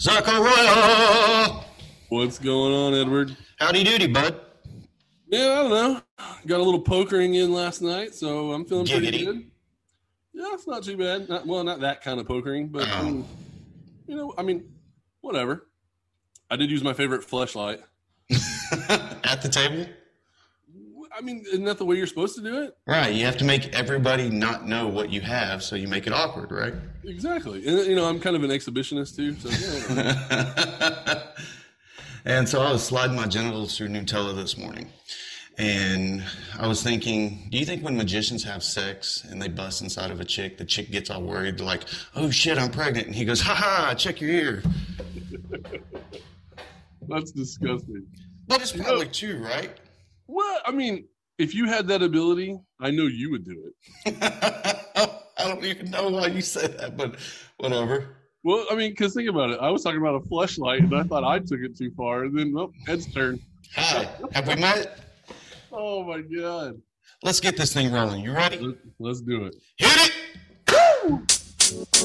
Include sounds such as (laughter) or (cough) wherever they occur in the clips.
Zachariah. What's going on, Edward? Howdy doody, bud. Yeah, I don't know. Got a little pokering in last night, so I'm feeling pretty good. Yeah, it's not too bad. Not well, not that kind of pokering, but Oh. um, you know, I mean, whatever. I did use my favorite flashlight. (laughs) At the table? I mean, isn't that the way you're supposed to do it? Right. You have to make everybody not know what you have, so you make it awkward, right? Exactly. And you know, I'm kind of an exhibitionist too, so yeah. (laughs) and so I was sliding my genitals through Nutella this morning. And I was thinking, do you think when magicians have sex and they bust inside of a chick, the chick gets all worried, like, oh shit, I'm pregnant. And he goes, ha ha, check your ear. (laughs) that's disgusting. But it's probably true, right? Well, I mean, if you had that ability, I know you would do it. (laughs) I don't even know why you said that, but whatever. Well, I mean, because think about it. I was talking about a flashlight, and I thought I took it too far. And then, well, Ed's turn. Hi, have we met? (laughs) Oh my god. Let's get this thing rolling. You ready? Let, let's do it. Hit it! What's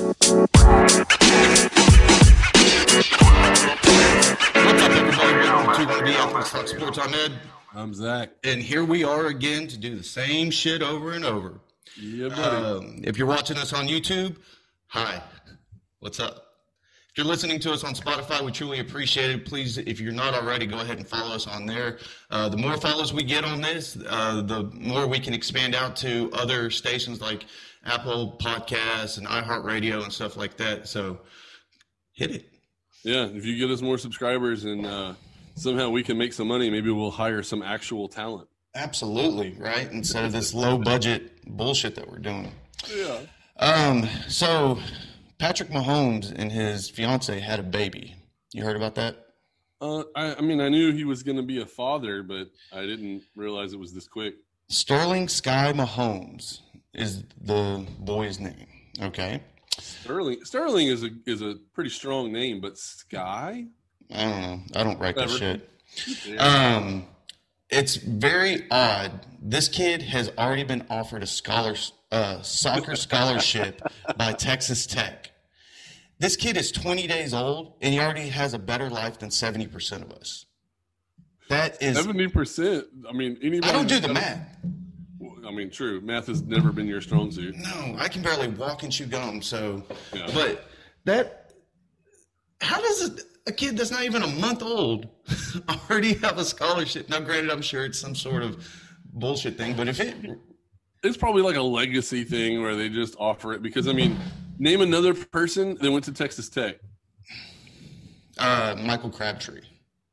up, everybody? Welcome to the Athletes Talk Sports. I'm Ed, I'm Zach. and here we are again to do the same shit over and over. Yeah, buddy. Um, if you're watching us on YouTube, hi, what's up? If you're listening to us on Spotify, we truly appreciate it. Please, if you're not already, go ahead and follow us on there. Uh, the more follows we get on this, uh, the more we can expand out to other stations like Apple Podcasts and iHeartRadio and stuff like that. So hit it. yeah, if you get us more subscribers and uh, somehow we can make some money, maybe we'll hire some actual talent. Absolutely, right? Instead of this low budget bullshit that we're doing. Yeah. Um, so Patrick Mahomes and his fiance had a baby. You heard about that? Uh, I, I mean, I knew he was going to be a father, but I didn't realize it was this quick. Sterling Skye Mahomes is the boy's name. Okay. Sterling Sterling is a is a pretty strong name, but Skye. I don't know. I don't write this Whatever. shit. Yeah. Um, it's very odd. This kid has already been offered a scholar, uh, soccer (laughs) scholarship by Texas Tech. This kid is 20 days old and he already has a better life than 70% of us. That is, Seventy percent. I mean, anybody. I don't do the math. I mean, true. Math has never been your strong suit. No, I can barely walk and chew gum. So, Yeah. but that, how does a, a kid that's not even a month old (laughs) already have a scholarship? Now, granted, I'm sure it's some sort of bullshit thing, but if it, It's probably like a legacy thing where they just offer it because I mean, name another person that went to Texas Tech. uh, Michael Crabtree.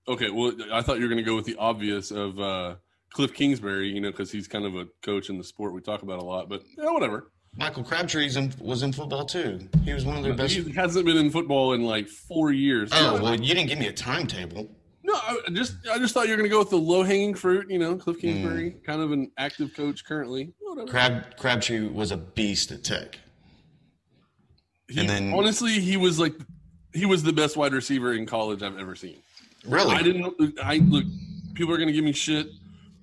Okay, well, I thought you were going to go with the obvious of uh, Cliff Kingsbury, you know, because he's kind of a coach in the sport we talk about a lot. But yeah, whatever. Michael Crabtree in, was in football too. He was one of their best. He hasn't been in football in like four years. Oh well, you didn't give me a timetable. No, I just I just thought you were going to go with the low hanging fruit. You know, Cliff Kingsbury, Mm. kind of an active coach currently. Whatever. Crab Crabtree was a beast at Tech. He, and then- honestly, he was like he was the best wide receiver in college I've ever seen. Really? I didn't. I look. People are going to give me shit.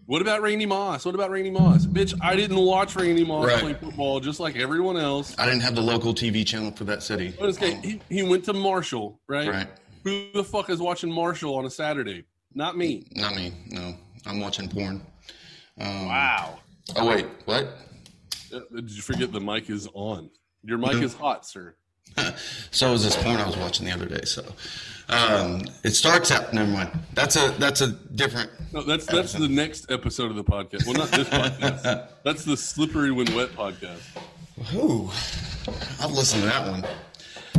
What about Randy Moss? What about Randy Moss? Bitch, I didn't watch Randy Moss Right. play football just like everyone else. I didn't have the local TV channel for that city. Okay. He, he went to Marshall, right? Right. Who the fuck is watching Marshall on a Saturday? Not me. Not me. No, I'm watching porn. Um, Wow. Oh wait, what? Uh, Did you forget the mic is on? Your mic is hot, sir. (laughs) So was this porn I was watching the other day. So um, it starts out. Never mind. That's a that's a different. No, that's that's the next episode of the podcast. Well, not this podcast. (laughs) That's the Slippery When Wet podcast. Ooh, I've listened to that one.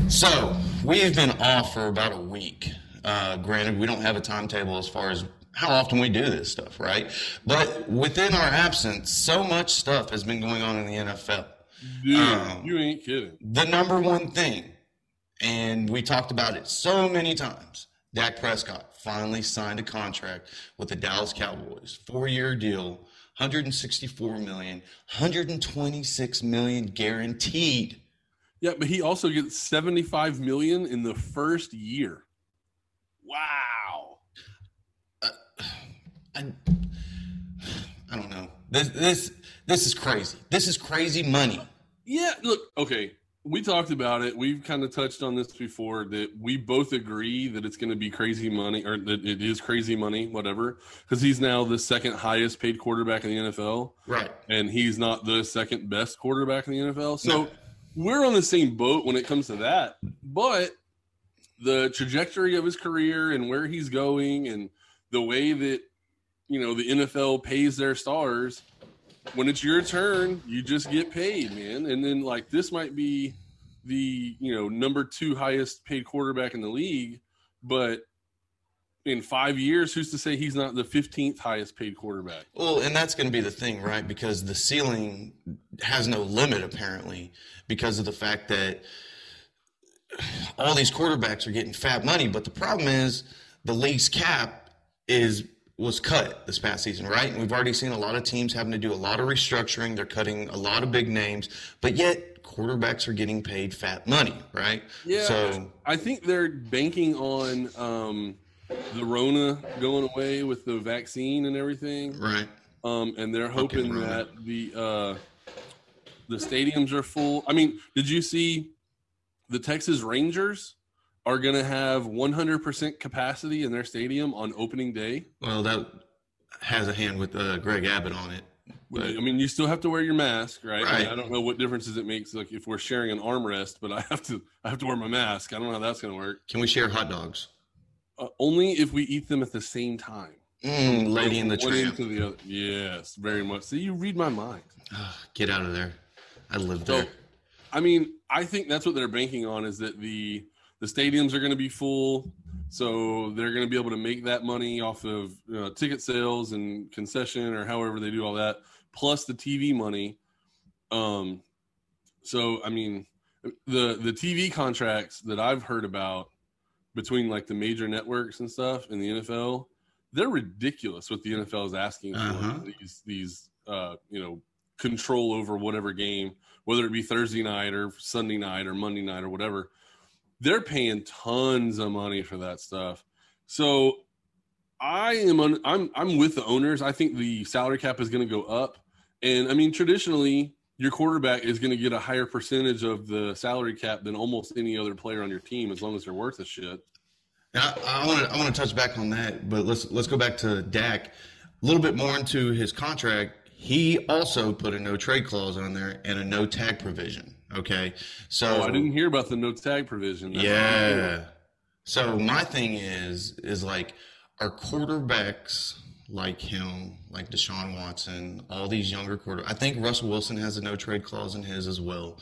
So we've been off for about a week. Uh, granted, we don't have a timetable as far as how often we do this stuff, right? But within our absence, so much stuff has been going on in the NFL. Dude, Um, you ain't kidding. the number one thing, and we talked about it so many times. Dak Prescott finally signed a contract with the Dallas Cowboys, four-year deal, 164 million, 126 million guaranteed. Yeah, but he also gets 75 million in the first year. Wow. Uh, I, I don't know. This this this is crazy. This is crazy money. Yeah, look, okay. We talked about it. We've kind of touched on this before that we both agree that it's going to be crazy money or that it is crazy money, whatever, because he's now the second highest paid quarterback in the NFL. Right. And he's not the second best quarterback in the NFL. So No. we're on the same boat when it comes to that. But the trajectory of his career and where he's going and the way that, you know, the NFL pays their stars when it's your turn, you just get paid, man. And then like this might be the you know number two highest paid quarterback in the league, but in five years, who's to say he's not the fifteenth highest paid quarterback? Well, and that's going to be the thing, right? Because the ceiling has no limit, apparently, because of the fact that all these quarterbacks are getting fat money. But the problem is the league's cap is was cut this past season, right? And we've already seen a lot of teams having to do a lot of restructuring. They're cutting a lot of big names, but yet quarterbacks are getting paid fat money, right? Yeah. So I think they're banking on um, the Rona going away with the vaccine and everything. right. um, and they're hoping Rona. that the uh, the stadiums are full. I mean, did you see the Texas Rangers are going to have 100% capacity in their stadium on opening day? Well, that has a hand with uh, Greg Abbott on it. But I mean, you still have to wear your mask, right? I, mean, I don't know what differences it makes. Like if we're sharing an armrest, but I have to, I have to wear my mask. I don't know how that's going to work. can we share hot dogs? Uh, only if we eat them at the same time. Mm, lady in the tramp. into the other. Yes, very much. So you read my mind. Ugh, get out of there. I live So, there. I mean, I think that's what they're banking on is that the the stadiums are going to be full, so they're going to be able to make that money off of uh, ticket sales and concession or however they do all that, plus the TV money. Um, so I mean, the the TV contracts that I've heard about between like the major networks and stuff in the NFL, they're ridiculous what the NFL is asking for Uh-huh. these these uh, you know control over whatever game, whether it be Thursday night or Sunday night or Monday night or whatever. They're paying tons of money for that stuff. So I am un, I'm I'm with the owners. I think the salary cap is going to go up, and I mean traditionally your quarterback is going to get a higher percentage of the salary cap than almost any other player on your team as long as they're worth a shit. I- I want to I want to touch back on that, but let's let's go back to Dak a little bit more into his contract. He also put a no trade clause on there and a no tag provision. Okay, so Oh, I didn't hear about the no tag provision. That's Yeah. So my thing is is like our quarterbacks like him, like Deshaun Watson, all these younger quarter. I think Russell Wilson has a no trade clause in his as well.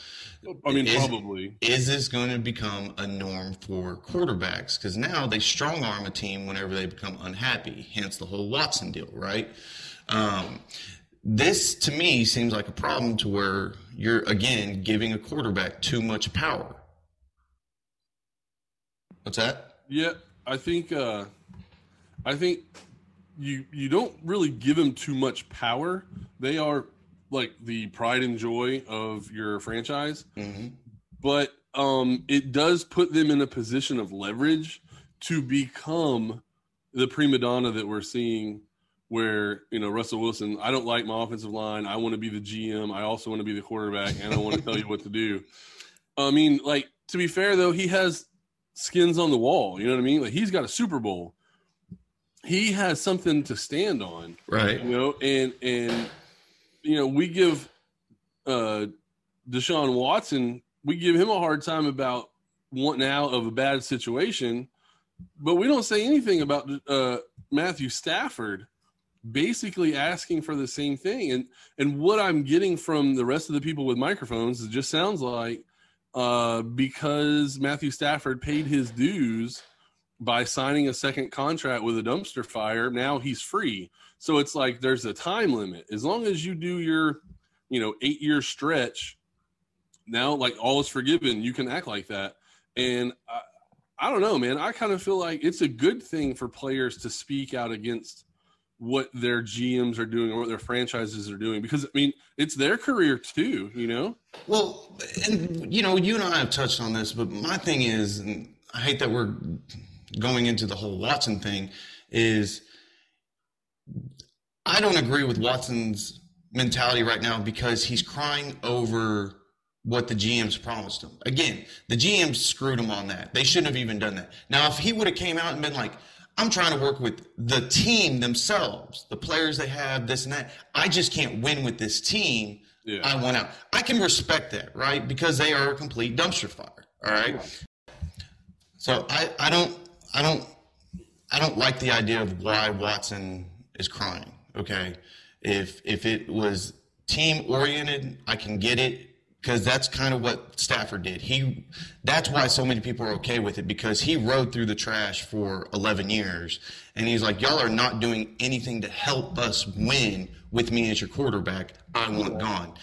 I mean, Is- probably. Is this going to become a norm for quarterbacks? Because now they strong arm a team whenever they become unhappy. Hence the whole Watson deal, right? Um, this to me seems like a problem to where you're again giving a quarterback too much power. What's that? Yeah, I think. uh I think you you don't really give them too much power. They are like the pride and joy of your franchise. hmm but um, it does put them in a position of leverage to become the prima donna that we're seeing. Where you know Russell Wilson, I don't like my offensive line. I want to be the GM. I also want to be the quarterback, and I want to tell you what to do. I mean, like to be fair though, he has skins on the wall. You know what I mean? Like he's got a Super Bowl. He has something to stand on Right. you know, and and you know, we give uh Deshaun Watson, we give him a hard time about wanting out of a bad situation, but we don't say anything about uh Matthew Stafford basically asking for the same thing. And and what I'm getting from the rest of the people with microphones, it just sounds like uh because Matthew Stafford paid his dues by signing a second contract with a dumpster fire, now he's free. So it's like there's a time limit. As long as you do your, you know, eight year stretch, now like all is forgiven. You can act like that. And I, I don't know, man. I kind of feel like it's a good thing for players to speak out against what their GMs are doing or what their franchises are doing because I mean it's their career too, you know. Well, and you know, you and I have touched on this, but my thing is, and I hate that we're going into the whole Watson thing, is I don't agree with Watson's mentality right now because he's crying over what the GMs promised him. Again, the GMs screwed him on that. They shouldn't have even done that. Now, if he would have came out and been like, I'm trying to work with the team themselves, the players they have, this and that. I just can't win with this team. Yeah. I want out. I can respect that, right? Because they are a complete dumpster fire. All right. So I, I don't I don't I don't like the idea of why Watson is crying. Okay. If if it was team oriented, I can get it because that's kind of what Stafford did. He that's why so many people are okay with it because he rode through the trash for 11 years and he's like y'all are not doing anything to help us win with me as your quarterback. I want gone.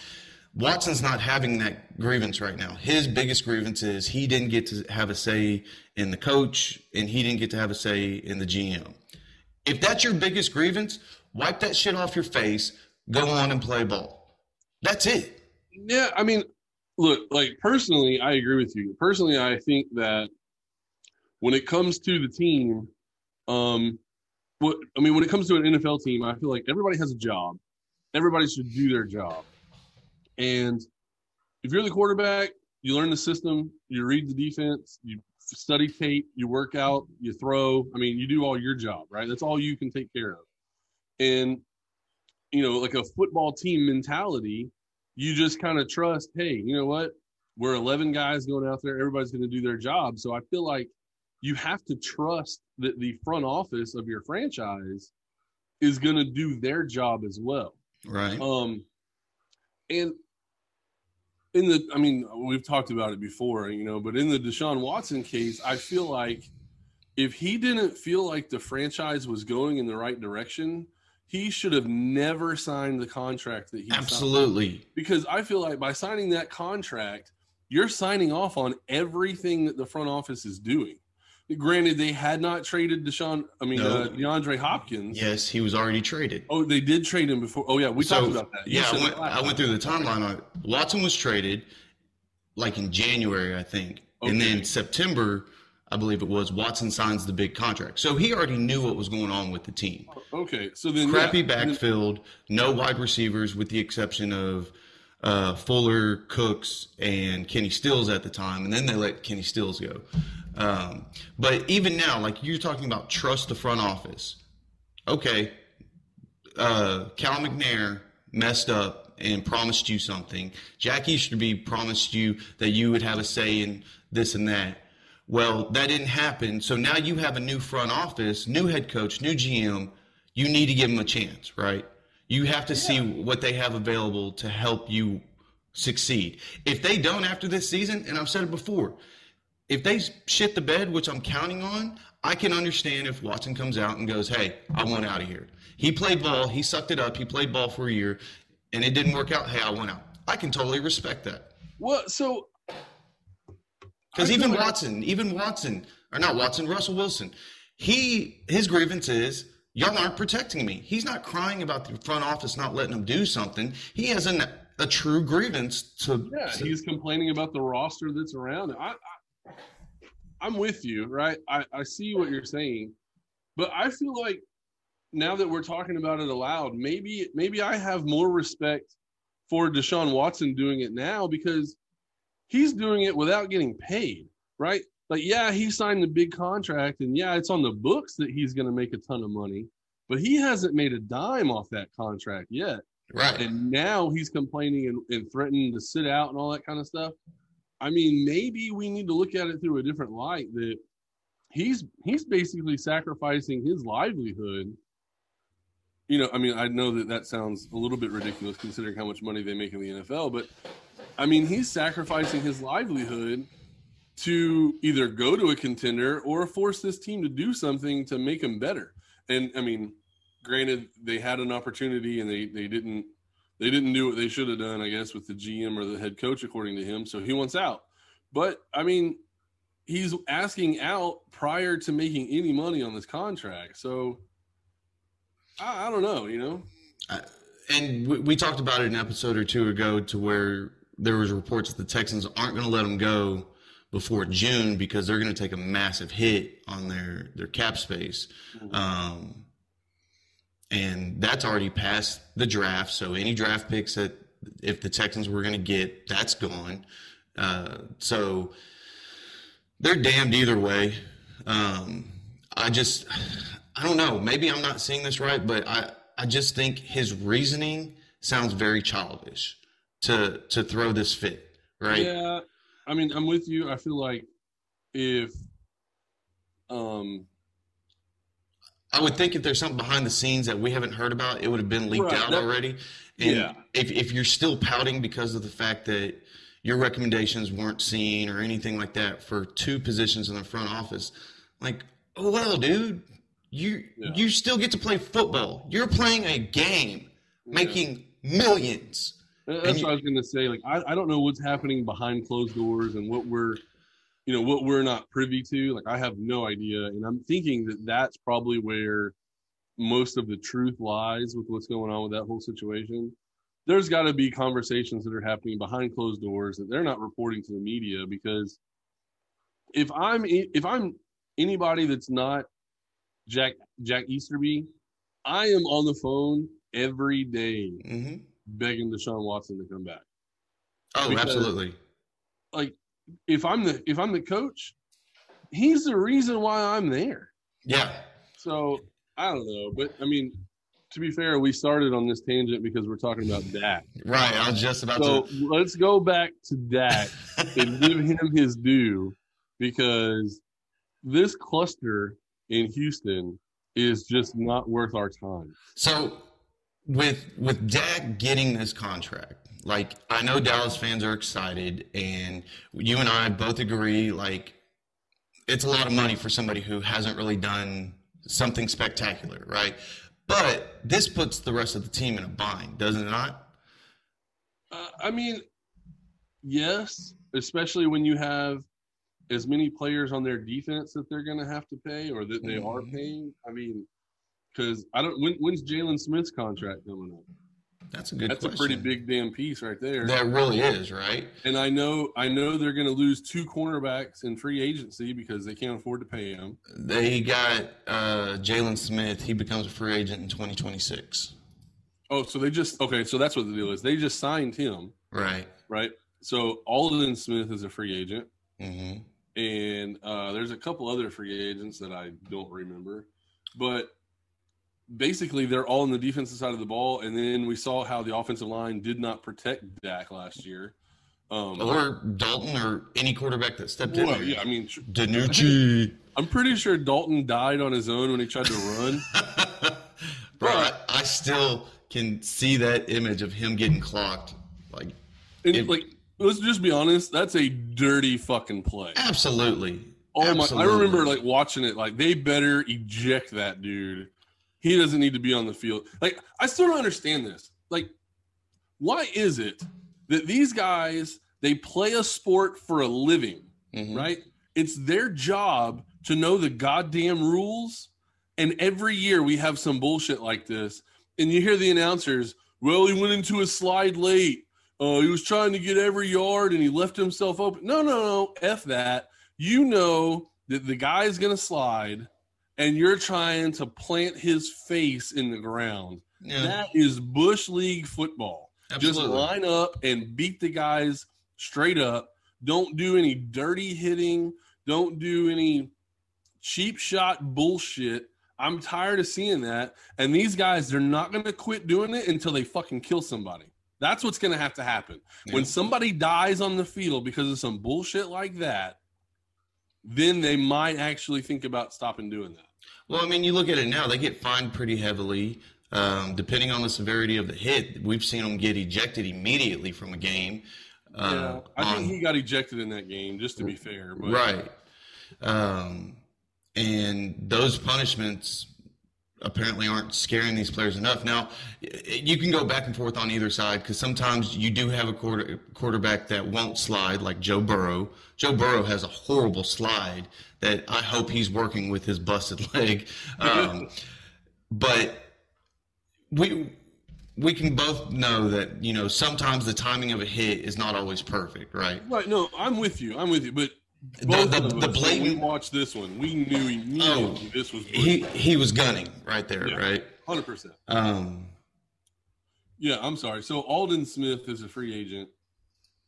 Watson's not having that grievance right now. His biggest grievance is he didn't get to have a say in the coach and he didn't get to have a say in the GM. If that's your biggest grievance, wipe that shit off your face, go on and play ball. That's it. Yeah, I mean, look, like personally, I agree with you. Personally, I think that when it comes to the team, um, what I mean, when it comes to an NFL team, I feel like everybody has a job. Everybody should do their job. And if you're the quarterback, you learn the system, you read the defense, you study tape, you work out, you throw. I mean, you do all your job, right? That's all you can take care of. And, you know, like a football team mentality, you just kind of trust, hey, you know what? We're 11 guys going out there. Everybody's going to do their job. So I feel like you have to trust that the front office of your franchise is going to do their job as well. Right. Um, and in the, I mean, we've talked about it before, you know, but in the Deshaun Watson case, I feel like if he didn't feel like the franchise was going in the right direction, he should have never signed the contract that he absolutely signed. because I feel like by signing that contract, you're signing off on everything that the front office is doing. Granted, they had not traded Deshaun. I mean, no. uh, DeAndre Hopkins. Yes, he was already traded. Oh, they did trade him before. Oh, yeah, we so, talked about that. You yeah, I went, I went, through the timeline on it. Watson was traded like in January, I think, okay. and then September, I believe it was. Watson signs the big contract, so he already knew what was going on with the team. Okay, so then crappy yeah, backfield, no wide receivers, with the exception of uh, Fuller, Cooks, and Kenny Stills at the time, and then they let Kenny Stills go. Um, but even now, like you're talking about trust the front office. Okay, uh, Cal McNair messed up and promised you something. Jack Easterby promised you that you would have a say in this and that. Well, that didn't happen. So now you have a new front office, new head coach, new GM. You need to give them a chance, right? You have to yeah. see what they have available to help you succeed. If they don't after this season, and I've said it before, if they shit the bed, which I'm counting on, I can understand if Watson comes out and goes, "Hey, I want out of here." He played ball, he sucked it up, he played ball for a year, and it didn't work out. Hey, I want out. I can totally respect that. Well, so because even Watson, even Watson, or not Watson, Russell Wilson, he his grievance is y'all aren't protecting me. He's not crying about the front office not letting him do something. He has an, a true grievance to. Yeah, to, he's complaining about the roster that's around. I, I'm with you, right? I, I see what you're saying, but I feel like now that we're talking about it aloud, maybe maybe I have more respect for Deshaun Watson doing it now because he's doing it without getting paid, right? Like, yeah, he signed the big contract, and yeah, it's on the books that he's going to make a ton of money, but he hasn't made a dime off that contract yet. Right. And now he's complaining and, and threatening to sit out and all that kind of stuff. I mean, maybe we need to look at it through a different light that he's he's basically sacrificing his livelihood. You know, I mean, I know that that sounds a little bit ridiculous considering how much money they make in the NFL, but I mean, he's sacrificing his livelihood to either go to a contender or force this team to do something to make him better. And I mean, granted, they had an opportunity and they they didn't they didn't do what they should have done, I guess, with the GM or the head coach, according to him. So he wants out. But I mean, he's asking out prior to making any money on this contract. So I, I don't know, you know. And we, we, talked about it an episode or two ago, to where there was reports that the Texans aren't going to let him go before June because they're going to take a massive hit on their their cap space. Mm-hmm. Um, and that's already past the draft. So any draft picks that if the Texans were going to get, that's gone. Uh, so they're damned either way. Um, I just, I don't know. Maybe I'm not seeing this right, but I, I just think his reasoning sounds very childish to to throw this fit, right? Yeah, I mean, I'm with you. I feel like if, um, I would think if there's something behind the scenes that we haven't heard about, it would have been leaked Right, out that- already. And Yeah. if if you're still pouting because of the fact that your recommendations weren't seen or anything like that for two positions in the front office, like, oh well, dude, you Yeah. you still get to play football. You're playing a game, making millions. That's what I was going to say. Like, I, I don't know what's happening behind closed doors and what we're, you know, what we're not privy to. Like, I have no idea, and I'm thinking that that's probably where most of the truth lies with what's going on with that whole situation. There's got to be conversations that are happening behind closed doors that they're not reporting to the media because if I'm if I'm anybody that's not Jack Jack Easterby, I am on the phone every day hmm begging Deshaun Watson to come back. Oh, Because- absolutely. Like if I'm the if I'm the coach, he's the reason why I'm there. Yeah. So I don't know, but I mean, to be fair, we started on this tangent because we're talking about Dak. Right. I was just about to So to. let's go back to Dak and (laughs) give him his due because this cluster in Houston is just not worth our time. So with with Dak getting this contract, like I know Dallas fans are excited, and you and I both agree, like it's a lot of money for somebody who hasn't really done something spectacular, right? But this puts the rest of the team in a bind, doesn't it not? Uh, I mean, yes, especially when you have as many players on their defense that they're going to have to pay or that they are Mhm. paying. I mean, because I don't. When, when's Jaylon Smith's contract coming up? That's a good That's a pretty big damn piece right there. That really is, right? And I know, I know they're going to lose two cornerbacks in free agency because they can't afford to pay them. They got uh, Jaylon Smith. He becomes a free agent in 2026. Oh, so they just okay. So that's what the deal is. They just signed him, Right. right? So Aldon Smith is a free agent. hmm and uh, there's a couple other free agents that I don't remember, but basically they're all on the defensive side of the ball. And then we saw how the offensive line did not protect Dak last year. Um, Or Dalton or any quarterback that stepped in well, there. yeah, I mean, DiNucci. (laughs) I'm pretty sure Dalton died on his own when he tried to run. (laughs) Bro, I, But- I still can see that image of him getting clocked. Like, If- like, let's just be honest, that's a dirty fucking play. absolutely. Oh my! I remember like watching it. Like they better eject that dude. He doesn't need to be on the field. Like I still don't understand this. Like, why is it that these guys they play a sport for a living, Mhm. right? It's their job to know the goddamn rules, and every year we have some bullshit like this, and you hear the announcers. Well, he went into a slide late. Uh, he was trying to get every yard and he left himself open. No, no, no. F that. You know that the guy is going to slide and you're trying to plant his face in the ground. Yeah, That is Bush League football. Just line up and beat the guys straight up. Don't do any dirty hitting. Don't do any cheap shot bullshit. I'm tired of seeing that. And these guys, they're not going to quit doing it until they fucking kill somebody. That's what's going to have to happen. When somebody dies on the field because of some bullshit like that, then they might actually think about stopping doing that. Well, I mean, you look at it now; they get fined pretty heavily, um, depending on the severity of the hit. We've seen them get ejected immediately from a game. Uh, I on- think he got ejected in that game, just to be fair. But right, um, and those punishments apparently aren't scaring these players enough. Now, you can go back and forth on either side because sometimes you do have a quarter, quarterback that won't slide, like Joe Burrow. Joe Burrow has a horrible slide that I hope he's working with his busted (laughs) leg. Um, but we we can both know that you know sometimes the timing of a hit is not always perfect, right? Right, no, I'm with you. I'm with you. But both the- us, the when we watched this one, we knew immediately Oh, this was He he was gunning right there, Yeah. right? hundred percent. Um, Yeah, I'm sorry. So Aldon Smith is a free agent,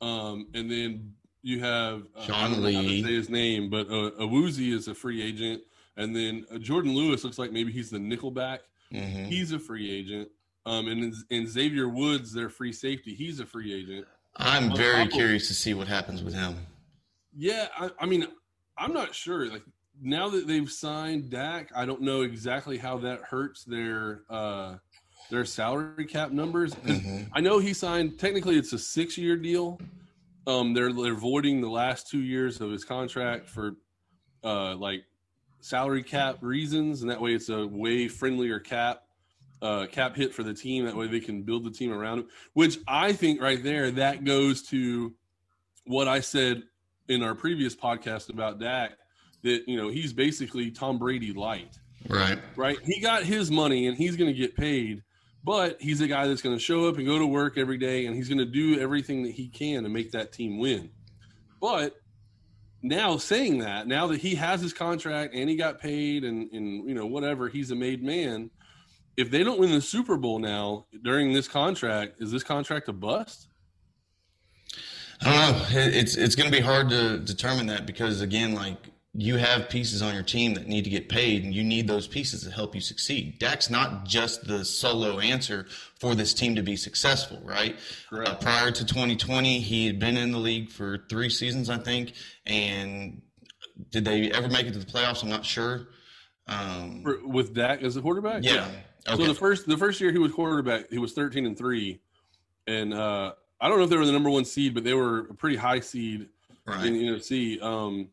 um, and then you have uh, Sean I don't know how to Lee. say his name, but uh, Awuzie is a free agent, and then uh, Jourdan Lewis looks like maybe he's the nickelback. hmm He's a free agent. Um, and and Xavier Woods, their free safety, he's a free agent. I'm very curious to see what happens with him. Yeah, I, I mean, I'm not sure. Like now that they've signed Dak, I don't know exactly how that hurts their uh, their salary cap numbers. 'Cause hmm I know he signed. Technically, it's a six year deal. Um, they're they're voiding the last two years of his contract for uh, like salary cap reasons, and that way it's a way friendlier cap uh, cap hit for the team. That way they can build the team around him. Which I think right there that goes to what I said in our previous podcast about Dak. That you know he's basically Tom Brady light Right. right? He got his money and he's going to get paid, but he's a guy that's going to show up and go to work every day and he's going to do everything that he can to make that team win. But now saying that, now that he has his contract and he got paid and, and you know, whatever, he's a made man. If they don't win the Super Bowl now during this contract, is this contract a bust? I don't know. It- It's it's going to be hard to determine that because again, like you have pieces on your team that need to get paid, and you need those pieces to help you succeed. Dak's not just the solo answer for this team to be successful, right? Uh, prior to 2020, he had been in the league for three seasons, I think, and did they ever make it to the playoffs? I'm not sure. Um, For, with Dak as a quarterback? yeah. So Okay. the first the first year he was quarterback, he was thirteen and three, and uh, I don't know if they were the number one seed, but they were a pretty high seed right. in the NFC. Um,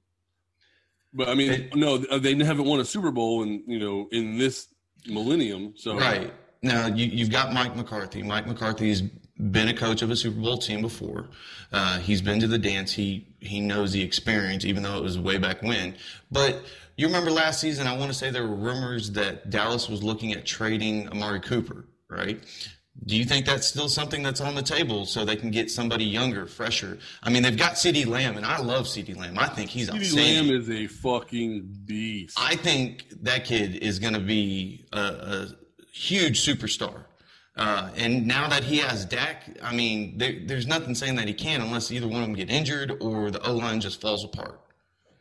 but I mean, They- no, they haven't won a Super Bowl in you know in this millennium. So Right. Now, you, you've got Mike McCarthy. Mike McCarthy's been a coach of a Super Bowl team before. Uh, he's been to the dance. He he knows the experience, even though it was way back when. But you remember last season, I want to say there were rumors that Dallas was looking at trading Amari Cooper, right? Do you think that's still something that's on the table so they can get somebody younger, fresher? I mean, they've got CeeDee Lamb, and I love CeeDee Lamb. I think he's outstanding. Lamb is a fucking beast. I think that kid is going to be a, a huge superstar. Uh, and now that he has Dak, I mean, there, there's nothing saying that he can unless either one of them get injured or the O line just falls apart.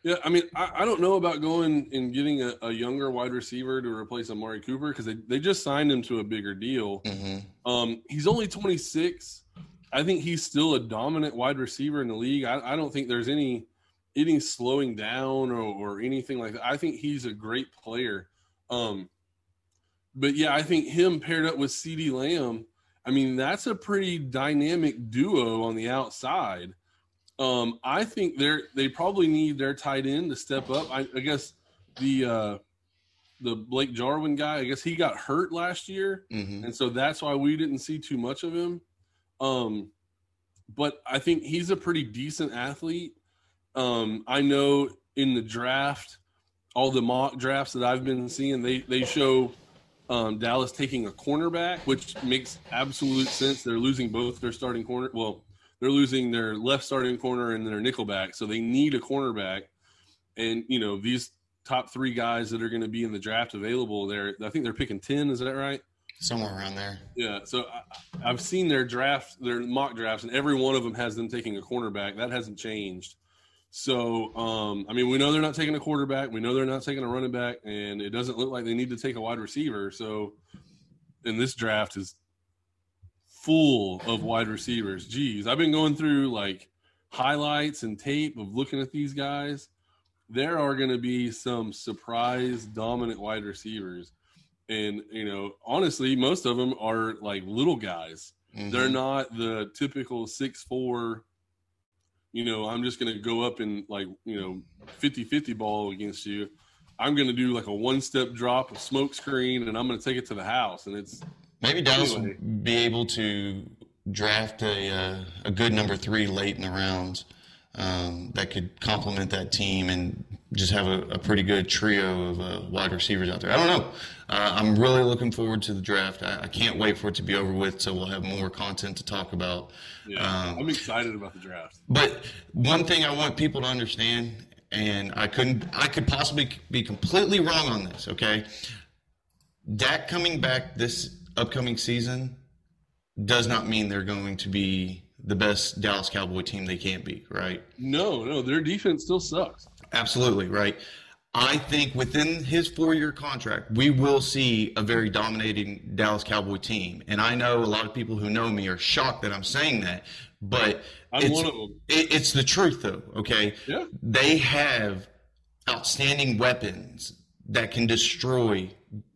Yeah, I mean, I, I don't know about going and getting a, a younger wide receiver to replace Amari Cooper because they, they just signed him to a bigger deal. hmm Um, he's only 26. I think he's still a dominant wide receiver in the league. I, I don't think there's any any slowing down or, or anything like that. I think he's a great player. Um, but yeah, I think him paired up with CeeDee Lamb. I mean, that's a pretty dynamic duo on the outside. Um, I think they're they probably need their tight end to step up. I, I guess the uh, the Blake Jarwin guy. I guess he got hurt last year hmm and so that's why we didn't see too much of him. Um, but I think he's a pretty decent athlete. Um, I know in the draft, all the mock drafts that I've been seeing, they they show um, Dallas taking a cornerback, which makes absolute sense. They're losing both their starting corner. Well, they're losing their left starting corner and their nickelback, so they need a cornerback. And you know these top three guys that are going to be in the draft available, there, I think they're picking ten. Is that right? Somewhere around there. Yeah, so I, I've seen their draft, their mock drafts, and every one of them has them taking a cornerback. That hasn't changed. So, um, I mean, we know they're not taking a quarterback. We know they're not taking a running back, and it doesn't look like they need to take a wide receiver. So, and this draft is full of wide receivers. Geez, I've been going through like highlights and tape of looking at these guys. There are going to be some surprise dominant wide receivers and you know honestly most of them are like little guys Mhm. they're not the typical six four you know i'm just going to go up and like you know 50-50 ball against you i'm going to do like a one step drop a smoke screen and i'm going to take it to the house and it's Maybe Dallas Anyway. will be able to draft a uh, a good number three late in the rounds um, that could complement that team and just have a, a pretty good trio of uh, wide receivers out there. I don't know. Uh, I'm really looking forward to the draft. I, I can't wait for it to be over with, so we'll have more content to talk about. yeah Um, i'm excited about the draft But one thing I want people to understand, and I couldn't, I could possibly be completely wrong on this. Okay, Dak coming back this upcoming season does not mean they're going to be the best Dallas Cowboy team they can be, right? No, no, their defense still sucks. Absolutely, right. I think within his four year contract, we will see a very dominating Dallas Cowboy team. And I know a lot of people who know me are shocked that I'm saying that, but I'm it's, one of them. it- it's the truth, though, okay? Yeah. They have outstanding weapons that can destroy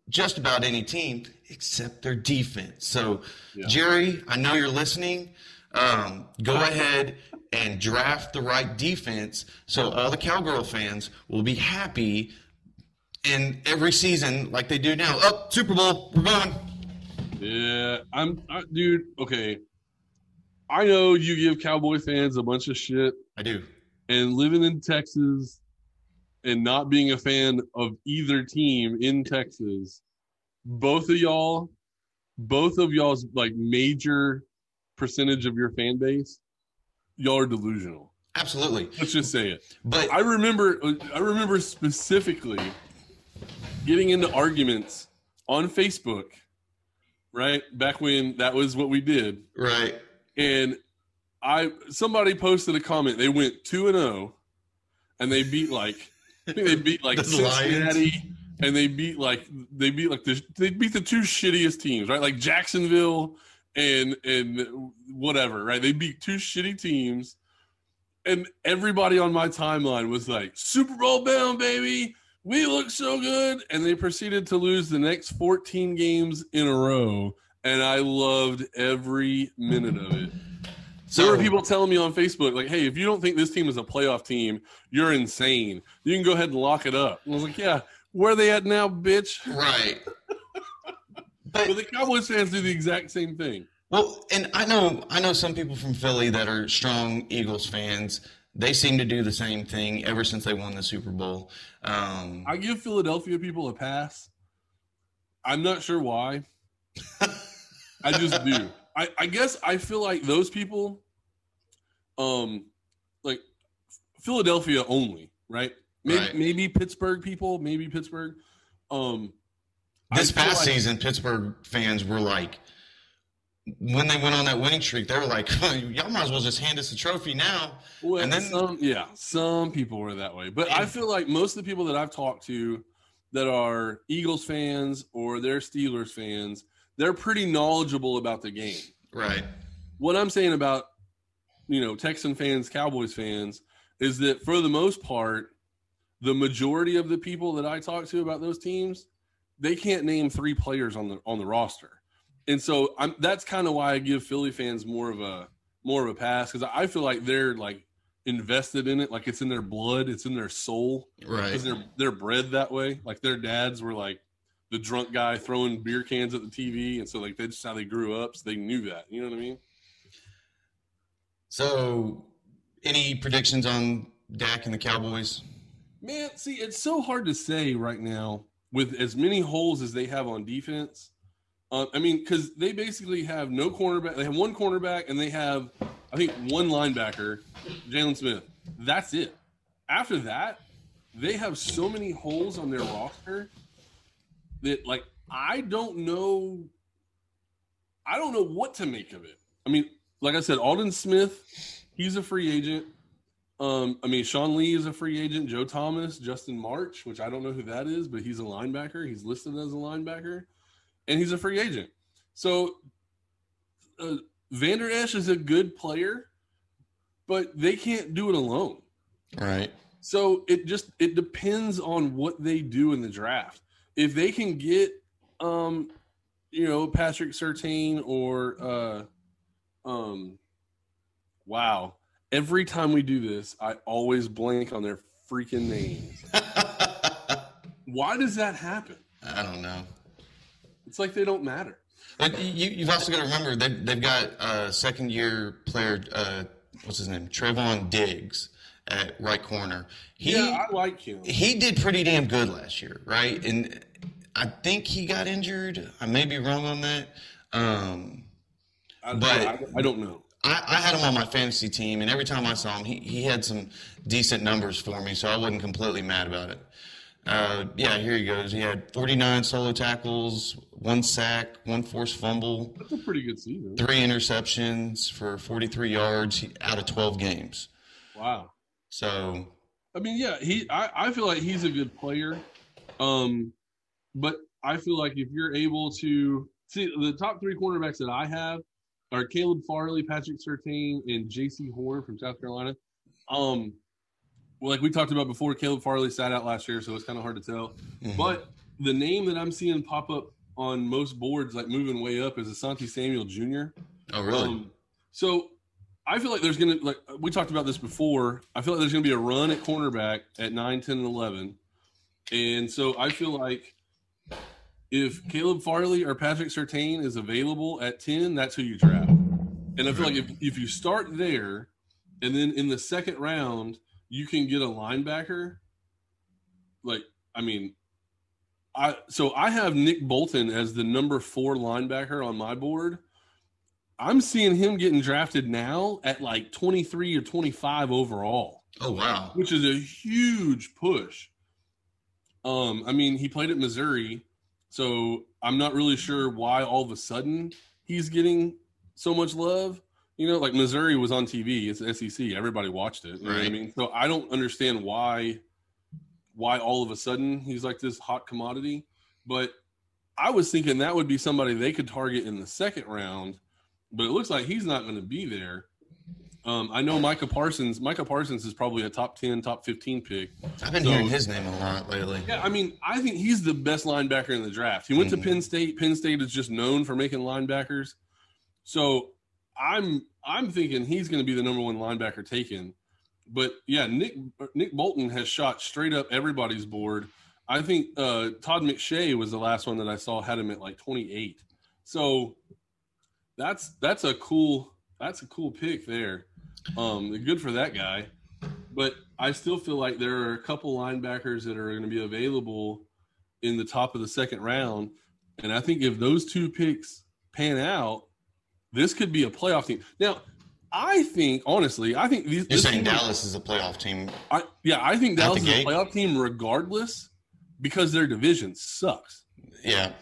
just about any team except their defense. So, Jerry, I know you're listening. Um, go ahead and draft the right defense so all the Cowgirl fans will be happy. And every season, like they do now, oh, Super Bowl, we're going. Yeah, I'm, I, dude. Okay, I know you give Cowboy fans a bunch of shit, I do. and living in Texas and not being a fan of either team in Texas, both of y'all, both of y'all's like major percentage of your fan base, y'all are delusional. Absolutely. Let's just say it. But I remember I remember specifically getting into arguments on Facebook, right? Back when that was what we did. right. And I somebody posted a comment. They went 2 and 0 and they beat like I (laughs) think they beat like The Cincinnati and they beat like they beat like the they beat the two shittiest teams, right? Like Jacksonville and and whatever, right? They beat two shitty teams and everybody on my timeline was like, Super Bowl bound, baby. We look so good. And they proceeded to lose the next 14 games in a row. And I loved every minute of it. So there were people telling me on Facebook, like, hey, if you don't think this team is a playoff team, you're insane. You can go ahead and lock it up. And I was like, yeah, where are they at now, bitch? right. (laughs) But the Cowboys fans do the exact same thing. Well, and I know I know some people from Philly that are strong Eagles fans. They seem to do the same thing ever since they won the Super Bowl. Um, I give Philadelphia people a pass. I'm not sure why. (laughs) I just do. I, I guess I feel like those people, um, like Philadelphia only, right? Maybe, Right. maybe Pittsburgh people, maybe Pittsburgh. Um, this past like- season, Pittsburgh fans were like, when they went on that winning streak, they were like, (laughs) "Y'all might as well just hand us the trophy now." Well, And then- some, yeah, some people were that way, but I feel like most of the people that I've talked to that are Eagles fans or they're Steelers fans, they're pretty knowledgeable about the game. Right. What I'm saying about you know Texan fans, Cowboys fans, is that for the most part, the majority of the people that I talk to about those teams, they can't name three players on the on the roster, and so I'm that's kind of why I give Philly fans more of a more of a pass because I feel like they're like invested in it, like it's in their blood, it's in their soul, Right. because they're they're bred that way. Like their dads were like the drunk guy throwing beer cans at the TV, and so like that's how they grew up. So they knew that. You know what I mean? So, any predictions on Dak and the Cowboys? Man, see, it's so hard to say right now with as many holes as they have on defense. Uh, I mean, because they basically have no cornerback. They have one cornerback, and they have, I think, one linebacker, Jaylon Smith. That's it. After that, they have so many holes on their roster that, like, I don't know. I don't know what to make of it. I mean, like I said, Aldon Smith, he's a free agent. Um, I mean, Sean Lee is a free agent. Joe Thomas, Justin March, which I don't know who that is, but he's a linebacker. He's listed as a linebacker, and he's a free agent. So, uh, Vander Esch is a good player, but they can't do it alone. Right. So it just it depends on what they do in the draft. If they can get, um, you know, Patrick Surtain or, uh, um, wow. Every time we do this, I always blank on their freaking names. (laughs) Why does that happen? I don't know. It's like they don't matter. But you, you've also got to remember they, they've got a second year player, uh, what's his name? Trevon Diggs at right corner. He, yeah, I like him. he did pretty damn good last year, right? And I think he got injured. I may be wrong on that. Um, I, but- I, I don't know. I, I had him on my fantasy team, and every time I saw him, he, he had some decent numbers for me, so I wasn't completely mad about it. Uh, yeah, here he goes. He had 49 solo tackles, one sack, one forced fumble. That's a pretty good season. Three interceptions for 43 yards out of 12 games. Wow. So. I mean, yeah, he. I, I feel like he's a good player, um, but I feel like if you're able to see the top three cornerbacks that I have are Caleb Farley, Patrick Surtain, and Jaycee Horn from South Carolina. Um, well, like we talked about before, Caleb Farley sat out last year, so it's kind of hard to tell. Mm-hmm. But the name that I'm seeing pop up on most boards, like moving way up, is Asante Samuel Jr. Oh, really? Um, so I feel like there's going to, like we talked about this before, I feel like there's going to be a run at cornerback at 9, 10, and 11. And so I feel like if Caleb Farley or Patrick Surtain is available at 10, that's who you draft. And I feel like if, if you start there and then in the second round, you can get a linebacker. Like, I mean, I so I have Nick Bolton as the number four linebacker on my board. I'm seeing him getting drafted now at like 23 or 25 overall. Oh wow. Which is a huge push. Um, I mean, he played at Missouri, so I'm not really sure why all of a sudden he's getting so much love. You know, like Missouri was on TV. It's SEC. Everybody watched it. You right. know what I mean? So I don't understand why why all of a sudden he's like this hot commodity. But I was thinking that would be somebody they could target in the second round, but it looks like he's not going to be there. Um, I know Micah Parsons. Micah Parsons is probably a top ten, top fifteen pick. I've been so, hearing his name a lot lately. Yeah, I mean, I think he's the best linebacker in the draft. He went mm-hmm. to Penn State. Penn State is just known for making linebackers. So I'm I'm thinking he's going to be the number one linebacker taken. But yeah, Nick Nick Bolton has shot straight up everybody's board. I think uh, Todd McShay was the last one that I saw had him at like 28. So that's that's a cool that's a cool pick there. Um, good for that guy. But I still feel like there are a couple linebackers that are going to be available in the top of the second round, and I think if those two picks pan out, this could be a playoff team. Now, I think honestly, I think these, you're saying Dallas is a playoff team. I, yeah, I think Dallas is a playoff team regardless because their division sucks. Yeah.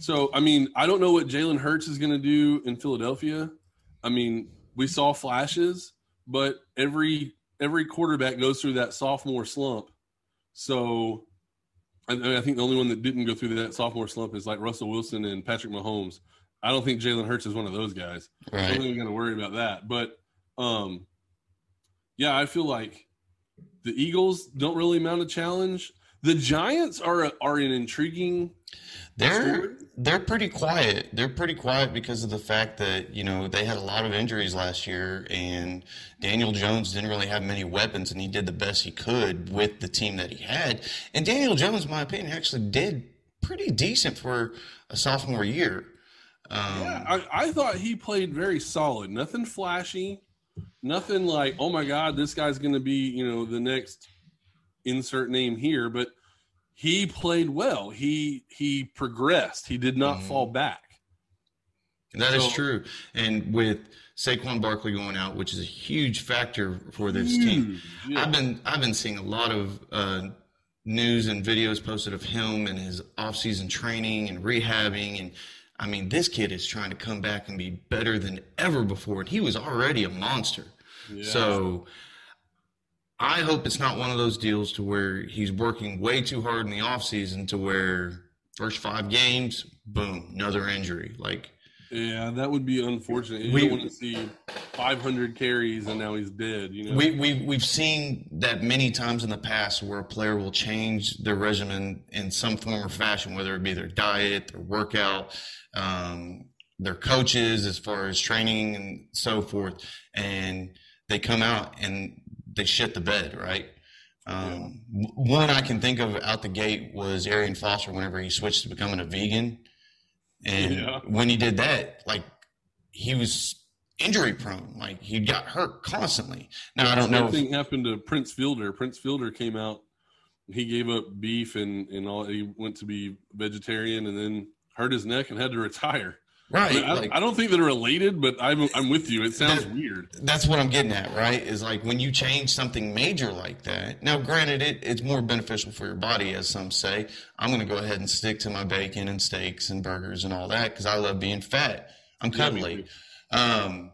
So I mean, I don't know what Jalen Hurts is going to do in Philadelphia. I mean, we saw flashes, but every every quarterback goes through that sophomore slump. So I, I think the only one that didn't go through that sophomore slump is like Russell Wilson and Patrick Mahomes. I don't think Jalen Hurts is one of those guys. Right. I don't think we're going to worry about that. But um, yeah, I feel like the Eagles don't really mount a challenge. The Giants are are an intriguing. They're they're pretty quiet. They're pretty quiet because of the fact that you know they had a lot of injuries last year, and Daniel Jones didn't really have many weapons, and he did the best he could with the team that he had. And Daniel Jones, in my opinion, actually did pretty decent for a sophomore year. Um, yeah, I, I thought he played very solid. Nothing flashy, nothing like, oh my God, this guy's going to be, you know, the next insert name here. But he played well. He he progressed. He did not mm-hmm. fall back. That so, is true. And with Saquon Barkley going out, which is a huge factor for this huge, team, yeah. I've been I've been seeing a lot of uh, news and videos posted of him and his offseason training and rehabbing and I mean, this kid is trying to come back and be better than ever before, and he was already a monster. Yeah. So I hope it's not one of those deals to where he's working way too hard in the offseason to where first five games, boom, another injury. Like yeah, that would be unfortunate. You we, don't want to see 500 carries and now he's dead. You know, we we we've seen that many times in the past where a player will change their regimen in some form or fashion, whether it be their diet, their workout, um, their coaches, as far as training and so forth, and they come out and they shit the bed, right? Um, yeah. One I can think of out the gate was Arian Foster whenever he switched to becoming a vegan and yeah. when he did that, like he was injury prone. Like he got hurt constantly. Now I don't know. Thing happened to Prince Fielder. Prince Fielder came out. He gave up beef and and all. He went to be vegetarian and then hurt his neck and had to (laughs) retire. Right. I, like, I, don't think they're related, but I'm I'm with you. It sounds That- weird. that's what I'm getting at, right? Is like when you change something major like that. Now, granted, it, it's more beneficial for your body, as some say. I'm going to go ahead and stick to my bacon and steaks and burgers and all that because I love being fat. I'm Yeah, cuddly. Um,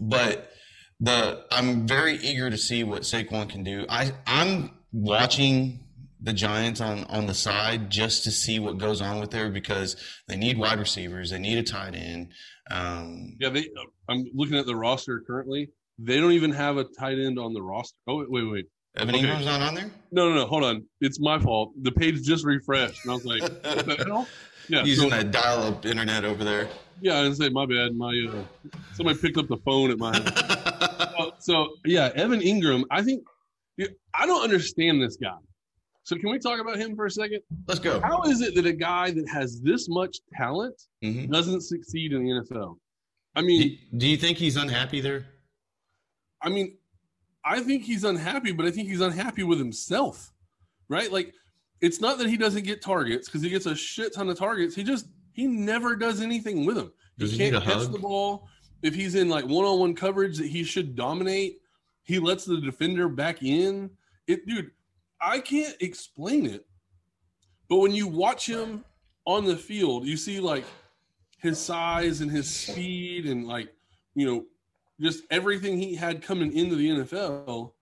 but the I'm very eager to see what Saquon can do. I I'm watching the Giants on on the side just to see what goes on with there because they need wide receivers, they need a tight end. Um, Yeah, they. I'm looking at the roster currently. They don't even have a tight end on the roster. Oh wait, wait, wait. Evan Okay. Engram's not on there. No, no, no. Hold on. It's my fault. The page just refreshed, and I was like, "What the (laughs) hell?" Yeah, Using so, that dial-up internet over there. yeah. I didn't say my bad. My uh, somebody picked up the phone at my house. (laughs) so, so yeah, Evan Engram. I think I don't understand this guy. So can we talk about him for a second? Let's go. How is it that a guy that has this much talent hmm doesn't succeed in the NFL? I mean, do you think he's unhappy there? I mean, I think he's unhappy, but I think he's unhappy with himself, right? Like, it's not that he doesn't get targets because he gets a shit ton of targets. He just he never does anything with them. Does he can't catch hug? the ball. If he's in like one-on-one coverage that he should dominate, he lets the defender back in. It, dude, I can't explain it. But when you watch him on the field, you see like his size and his speed and like you know just everything he had coming into the NFL.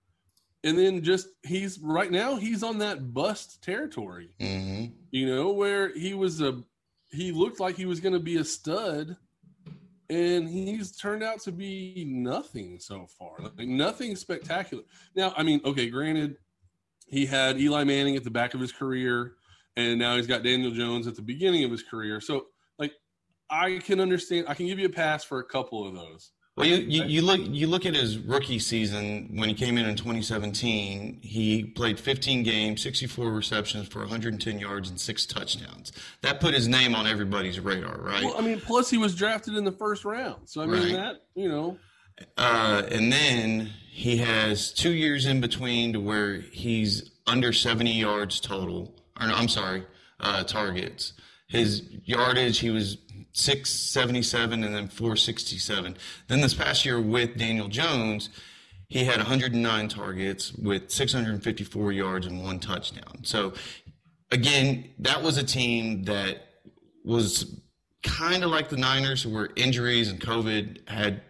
And then just he's right now he's on that bust territory, hmm you know, where he was a he looked like he was going to be a stud and he's turned out to be nothing so far. Like nothing spectacular. Now, I mean, okay, granted he had Eli Manning at the back of his career and now he's got Daniel Jones at the beginning of his career. So like I can understand I can give you a pass for a couple of those. Well, you, you, you look you look at his rookie season when he came in in 2017. He played 15 games, 64 receptions for 110 yards and six touchdowns. That put his name on everybody's radar, right? Well, I mean, plus he was drafted in the first round. So I mean Right. that, you know, Uh, and then he has two years in between to where he's under 70 yards total. Or no, I'm sorry, uh, targets. His yardage, he was 677 and then 467. Then this past year with Daniel Jones, he had 109 targets with 654 yards and one touchdown. So again, that was a team that was kind of like the Niners, where injuries and COVID had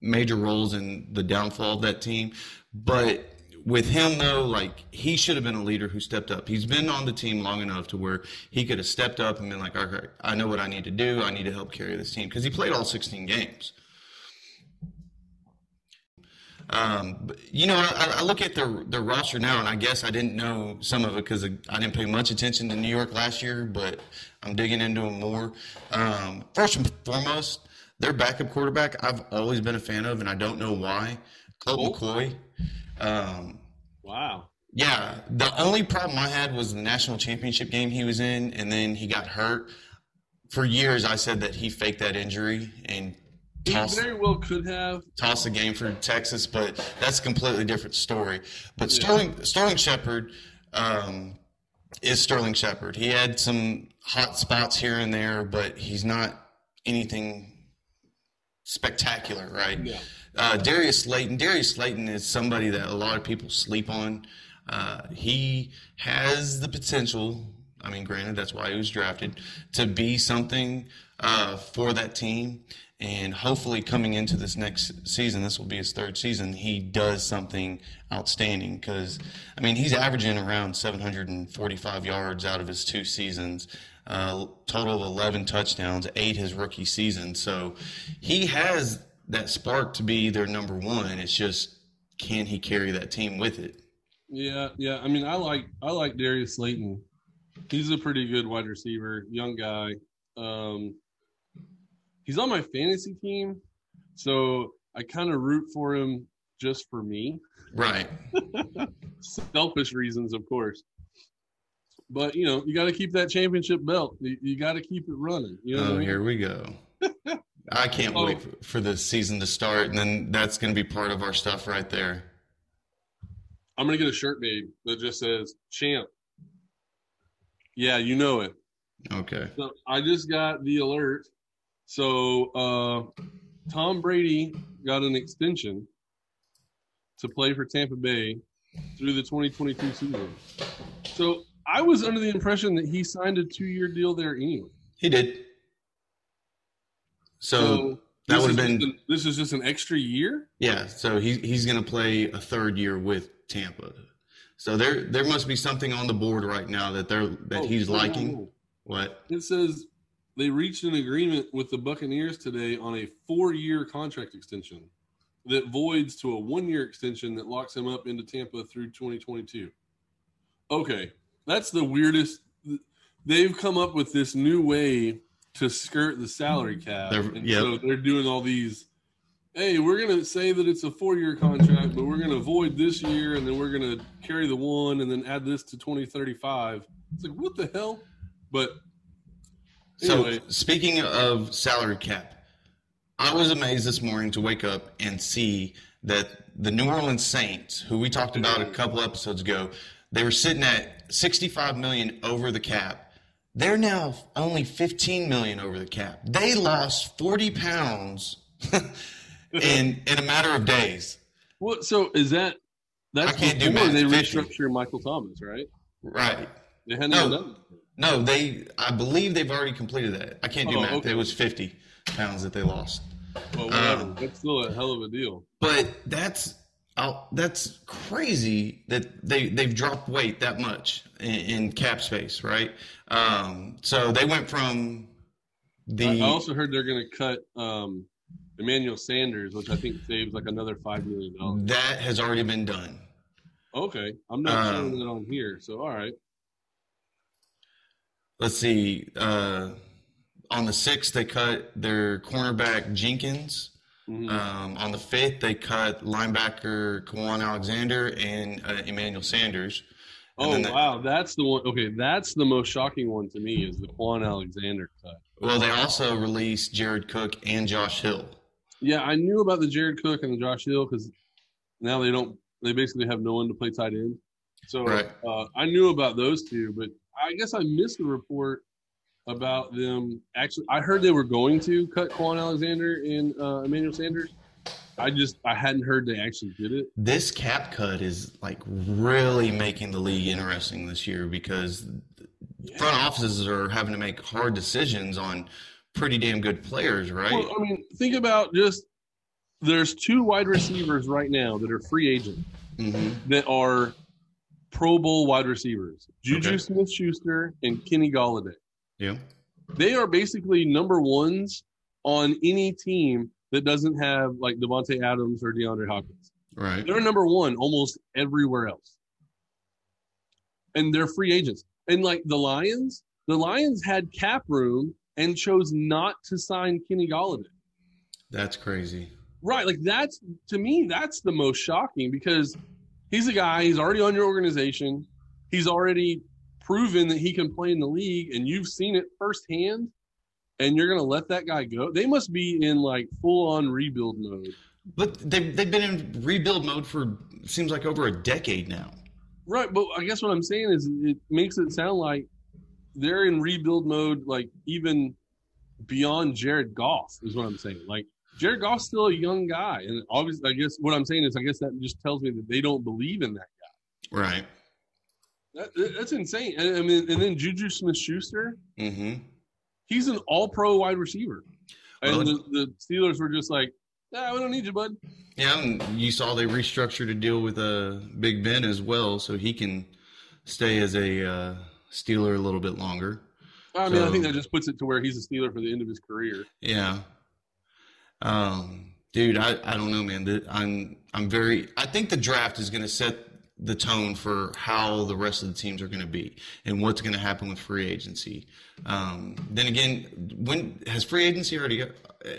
major roles in the downfall of that team. But with him, though, like he should have been a leader who stepped up. He's been on the team long enough to where he could have stepped up and been like, "Okay, I know what I need to do. I need to help carry this team," because he played all 16 games. Um, but, you know, I, I look at their their roster now, and I guess I didn't know some of it because I didn't pay much attention to New York last year, but I'm digging into them more. Um, first and foremost, their backup quarterback I've always been a fan of, and I don't know why. Colt? McCoy. Um, wow. yeah, the only problem I had was the national championship game he was in, and then he got hurt. For years, I said that he faked that injury and He tossed very well could have. toss the game for Texas, but that's a completely different story. But Yeah. Sterling Sterling Shepard um, is Sterling Shepard. He had some hot spots here and there, but he's not anything spectacular, right? Yeah. Uh, Darius Slayton. Darius Slayton is somebody that a lot of people sleep on. Uh, he has the potential. I mean, granted, that's why he was drafted to be something uh, for that team. And hopefully, coming into this next season, this will be his third season. He does something outstanding because, I mean, he's averaging around 745 yards out of his two seasons, uh, total of 11 touchdowns, eight his rookie season. So he has that spark to be their number one. It's just can he carry that team with it? Yeah, yeah. I mean, I like I like Darius Slayton. He's a pretty good wide receiver, young guy. Um, he's on my fantasy team, so I kind of root for him just for me. Right. (laughs) Selfish reasons, of course. But you know, you got to keep that championship belt. You, you got to keep it running. You know Oh, I mean? here we go. (laughs) I can't Oh. wait for, for the season to start, and then that's going to be part of our stuff right there. I'm gonna get a shirt made that just says "Champ." Yeah, you know it. Okay. So I just got the alert So uh, Tom Brady got an extension to play for Tampa Bay through the 2022 season. So I was under the impression that he signed a two-year deal there anyway. He did. So, that this would have been an- this is just an extra year. yeah. So he he's going to play a third year with Tampa. So there there must be something on the board right now that they're that Oh, he's liking. no. What? It says they reached an agreement with the Buccaneers today on a four-year contract extension that voids to a one-year extension that locks him up into Tampa through 2022. Okay, that's the weirdest. They've come up with this new way to skirt the salary mm. cap, They're- and yep. so they're doing all these. Hey, we're gonna say that it's a four-year contract, but we're gonna avoid this year, and then we're gonna carry the one, and then add this to 2035. It's like what the hell? But So speaking of salary cap, I was amazed this morning to wake up and see that the New Orleans Saints, who we talked about a couple episodes ago, they were sitting at 65 million over the cap. They're now only 15 million over the cap. They lost 40 pounds (laughs) in in a matter of days. What? So is that? That's I can't do math, they 50. restructure Michael Thomas, right? Right. They hadn't No. done. No, they I believe they've already completed that. I can't do Oh, math. okay. It was 50 pounds that they lost. Well, whatever. Um, that's still a hell of a deal. But that's oh, that's crazy that they they've dropped weight that much in, in cap space, right? Um, so they went from the I also heard they're going to cut um, Emmanuel Sanders, which I think saves like another five million dollars. that has already been done. Okay, I'm not Um, showing that on here. So all right. Let's see. Uh, on the sixth, they cut their cornerback Jenkins. Mhm. Um, on the fifth, they cut linebacker Kwon Alexander and uh, Emmanuel Sanders. And oh they- wow, that's the one. Okay, that's the most shocking one to me is the Kwon Alexander cut. Well, they also released Jared Cook and Josh Hill. Yeah, I knew about the Jared Cook and the Josh Hill because now they don't. They basically have no one to play tight end. So Right. uh, I knew about those two, but I guess I missed the report about them. Actually, I heard they were going to cut Kwon Alexander and uh, Emmanuel Sanders. I just I hadn't heard they actually did it. This cap cut is like really making the league interesting this year because front offices are having to make hard decisions on pretty damn good players, right? Well, I mean, think about just there's two wide receivers right now that are free agents hmm that are Pro Bowl wide receivers: Juju Okay. Smith-Schuster and Kenny Golladay. Yeah. they are basically number ones on any team that doesn't have like Davante Adams or DeAndre Hopkins. Right. They're number one almost everywhere else. And they're free agents. And like the Lions, the Lions had cap room and chose not to sign Kenny Golladay. That's crazy. Right. Like that's to me, that's the most shocking because he's a guy, he's already on your organization. He's already proven that he can play in the league and you've seen it firsthand and you're gonna let that guy go. They must be in like full on rebuild mode. But they've, they've been in rebuild mode for seems like over a decade now. Right, but I guess what I'm saying is it makes it sound like they're in rebuild mode, like even beyond Jared Goff is what I'm saying. Like Jared Goff's still a young guy, and obviously, I guess what I'm saying is, I guess that just tells me that they don't believe in that guy. Right. That, that- that's insane. And, I mean, and then Juju Smith-Schuster, hmm he's an All-Pro wide receiver, and Well, the, the Steelers were just like, "Nah, we don't need you, bud." Yeah, and you saw they restructured a deal with uh, Big Ben as well, so he can stay as a uh, Steeler a little bit longer. I mean, I think that just puts it to where he's a Steeler for the end of his career. Yeah. Um, dude, I, I don't know, man. I'm I'm very. I think the draft is going to set the tone for how the rest of the teams are going to be and what's going to happen with free agency. Um, then again, when has free agency already?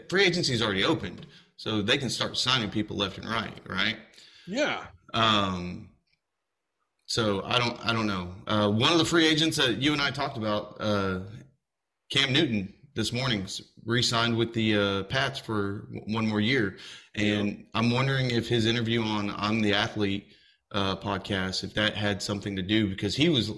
Free agency is already opened, so they can start signing people left and right, right? Yeah, Um, so I don't, I don't know. Uh, one of the free agents that you and I talked about, uh, Cam Newton, this morning re-signed with the uh, Pats for one more year, and I'm wondering if his interview on "I'm the Athlete" uh, podcast, if that had something to do because he was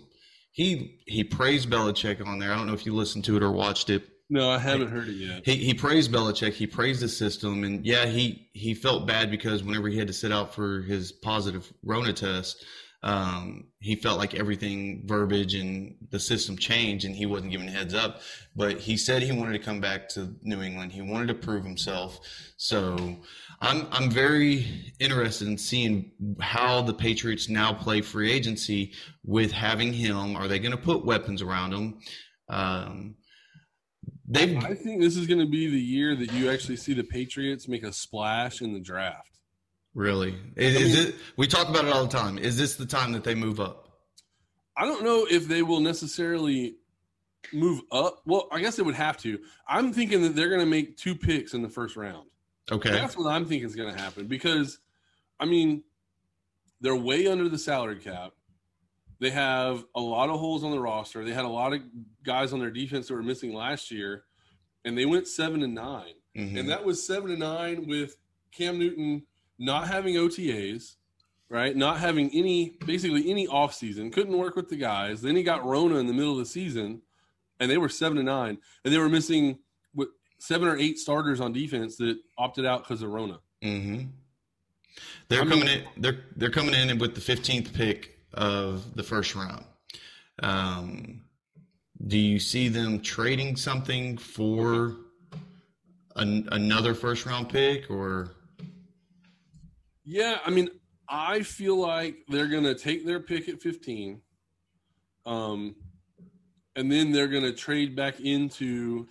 he he praised Belichick on there. I don't know if you listened to it or watched it. No, I haven't heard it yet. He he praised Belichick. He praised the system, and yeah, he he felt bad because whenever he had to sit out for his positive Rona test, um, he felt like everything verbiage and the system changed, and he wasn't given a heads up. But he said he wanted to come back to New England. He wanted to prove himself. So I'm I'm very interested in seeing how the Patriots now play free agency with having him. Are they going to put weapons around him? Um, they I think this is going to be the year that you actually see the Patriots make a splash in the draft. Really? Is, I mean, is it? We talk about it all the time. Is this the time that they move up? I don't know if they will necessarily move up. Well, I guess they would have to. I'm thinking that they're going to make two picks in the first round. Okay, that's what I'm thinking is going to happen because, I mean, they're way under the salary cap. They have a lot of holes on the roster. They had a lot of guys on their defense that were missing last year, and they went seven and 9 mm-hmm. and that was seven and nine with Cam Newton not having OTAs, right? Not having any basically any off season. Couldn't work with the guys. Then he got Rona in the middle of the season, and they were seven to nine, and they were missing seven or eight starters on defense that opted out because of Rona. Mm-hmm. They're I coming in. They're they're coming in with the fifteenth pick of the first round. Um, do you see them trading something for an, another first round pick or? Yeah, I mean, I feel like they're going to take their pick at 15. Um, and then they're going to trade back into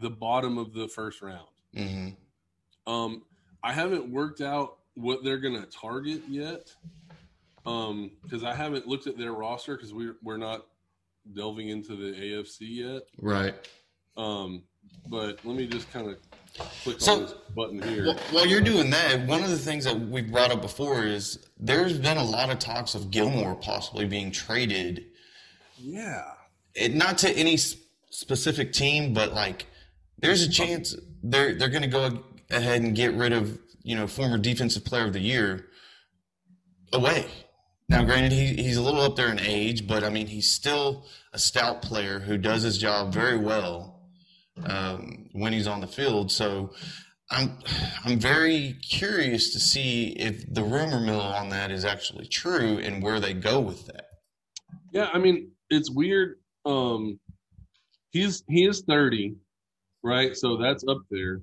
the bottom of the first round. Mm-hmm. Um, I haven't worked out what they're going to target yet um, because I haven't looked at their roster because we're we're not delving into the AFC yet. Right. Um, but let me just kind of click so, on this button here. while you're doing that, one of the things that we brought up before is there's been a lot of talks of Gilmore possibly being traded. Yeah. It, not to any specific team, but like there's a chance they're they're going to go ahead and get rid of you know former defensive player of the year away. Now, granted, he, he's a little up there in age, but I mean, he's still a stout player who does his job very well um, when he's on the field. So I'm I'm very curious to see if the rumor mill on that is actually true and where they go with that. Yeah, I mean it's weird. Um, he's he is thirty, right? So that's up there.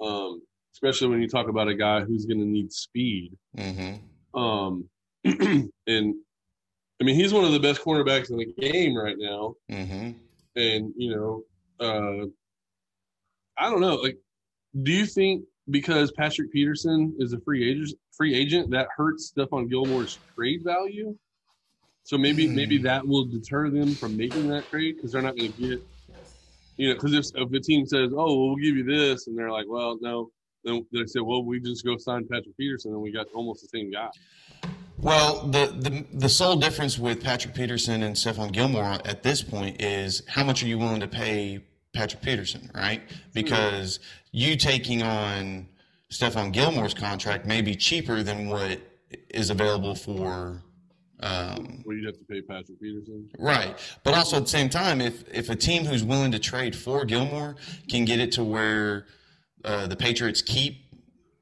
Um, especially when you talk about a guy who's going to need speed. Mm-hmm. Um, (clears throat) and I mean he's one of the best cornerbacks in the game right now. Mm-hmm. And you know, uh, I don't know. Like, do you think because Patrick Peterson is a free agent, free agent that hurts Stephon Gilmore's trade value? So maybe hmm. maybe that will deter them from making that trade because they're not going to get, you know, because if, if the team says, "Oh, well, we'll give you this," and they're like, "Well, no," then they say, "Well, we just go sign Patrick Peterson, and we got almost the same guy." Well, the, the the sole difference with Patrick Peterson and Stephon Gilmore at this point is how much are you willing to pay Patrick Peterson, right? Because you taking on Stephon Gilmore's contract may be cheaper than what is available for. Um, well, you'd have to pay Patrick Peterson, right? But also at the same time, if if a team who's willing to trade for Gilmore can get it to where uh, the Patriots keep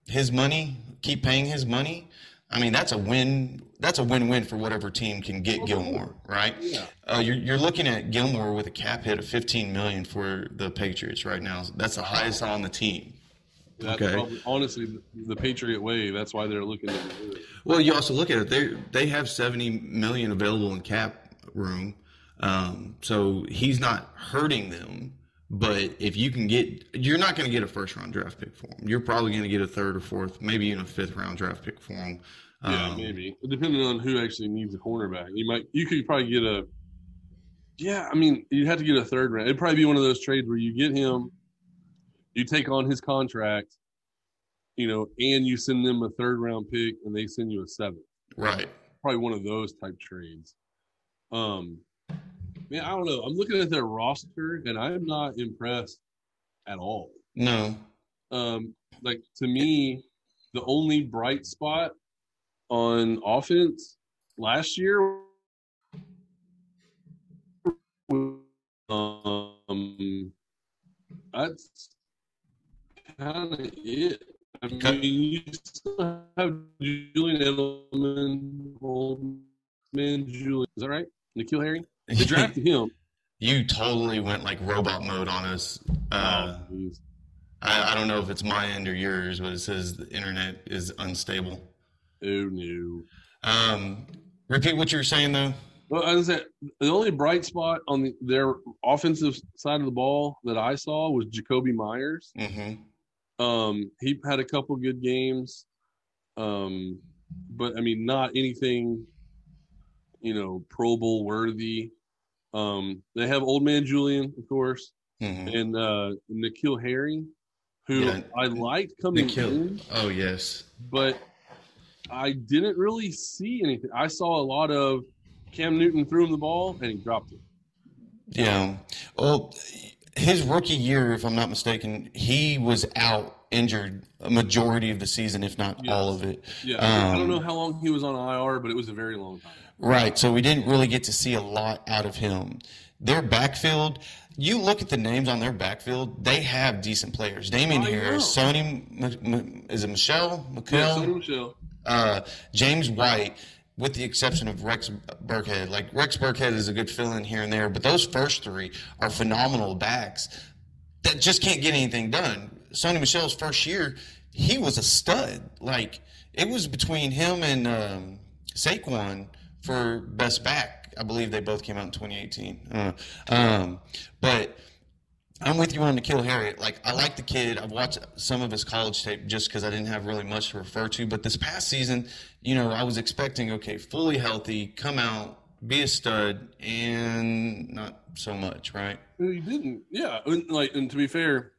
his money, keep paying his money, I mean that's a win that's a win-win for whatever team can get Gilmore, right? Yeah. Uh, you're, you're looking at Gilmore with a cap hit of 15 million for the Patriots right now. That's the highest on the team. That's okay. Probably, honestly, the Patriot way. That's why they're looking at it. Well, you also look at it. They they have 70 million available in cap room, um, so he's not hurting them. But if you can get, you're not going to get a first round draft pick for him. You're probably going to get a third or fourth, maybe even a fifth round draft pick for him. Yeah, um, maybe depending on who actually needs a cornerback. You might you could probably get a. Yeah, I mean you'd have to get a third round. It'd probably be one of those trades where you get him, you take on his contract, you know, and you send them a third round pick, and they send you a seventh. Right. Probably one of those type trades. Um, man, I don't know. I'm looking at their roster, and I'm not impressed at all. No. Um, like to me, the only bright spot on offense last year um, that's kind of it. I mean, you still have Julian Edelman, old man Julian. Is that right? N'Keal Harry. They (laughs) drafted him. you totally went like robot mode on us. Uh, oh. I, I don't know if it's my end or yours, but it says the internet is unstable. oh no. Um, repeat what you were saying though. Well, I said, the only bright spot on the, their offensive side of the ball that I saw was Jakobi Meyers. Mm-hmm. Um, he had a couple good games, um, but I mean, not anything, you know, Pro Bowl worthy. Um, they have Old Man Julian, of course, Mm-hmm. and uh, N'Keal Harry, who Yeah. I liked coming N'Keal. in, Oh yes. but I didn't really see anything. I saw a lot of Cam Newton threw him the ball and he dropped it. Yeah. Well, his rookie year, if I'm not mistaken, he was out injured a majority of the season, if not all of it. Yeah, I Um, don't know how long he was on IR, but it was a very long time. Right. So we didn't really get to see a lot out of him. Their backfield, you look at the names on their backfield, they have decent players. Damien I Harris. Sony, is it Michel? Yeah, McHale? Sony Michel. uh, James White, with the exception of Rex Burkhead. Like Rex Burkhead is a good fill-in here and there, but those first three are phenomenal backs that just can't get anything done. Sony Michel's first year, he was a stud. Like it was between him and um, Saquon for best back. I believe they both came out in 2018. Uh, um, but I'm with you on N'Keal Harriet. Like, I like the kid. I've watched some of his college tape just because I didn't have really much to refer to. But this past season, you know, I was expecting, okay, fully healthy, come out, be a stud, and not so much, right? He didn't. Yeah, and, like and to be fair,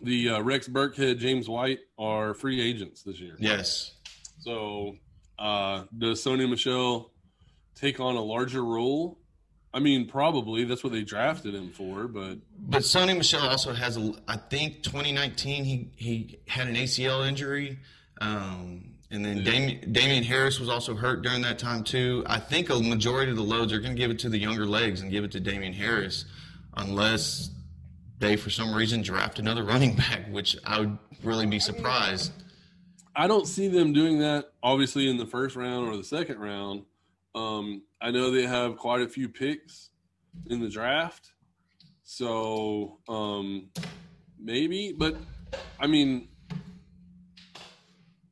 the uh, Rex Burkhead, James White are free agents this year. Yes. So uh, does Sony Michel take on a larger role? I mean, probably that's what they drafted him for. But But Sony Michel also has a. I think 2019 he he had an ACL injury, um, and then Damien, Damien Harris was also hurt during that time too. I think a majority of the loads are going to give it to the younger legs and give it to Damien Harris, unless they for some reason draft another running back, which I would really be surprised. I don't see them doing that. Obviously, in the first round or the second round. Um, I know they have quite a few picks in the draft, so um, maybe. But I mean,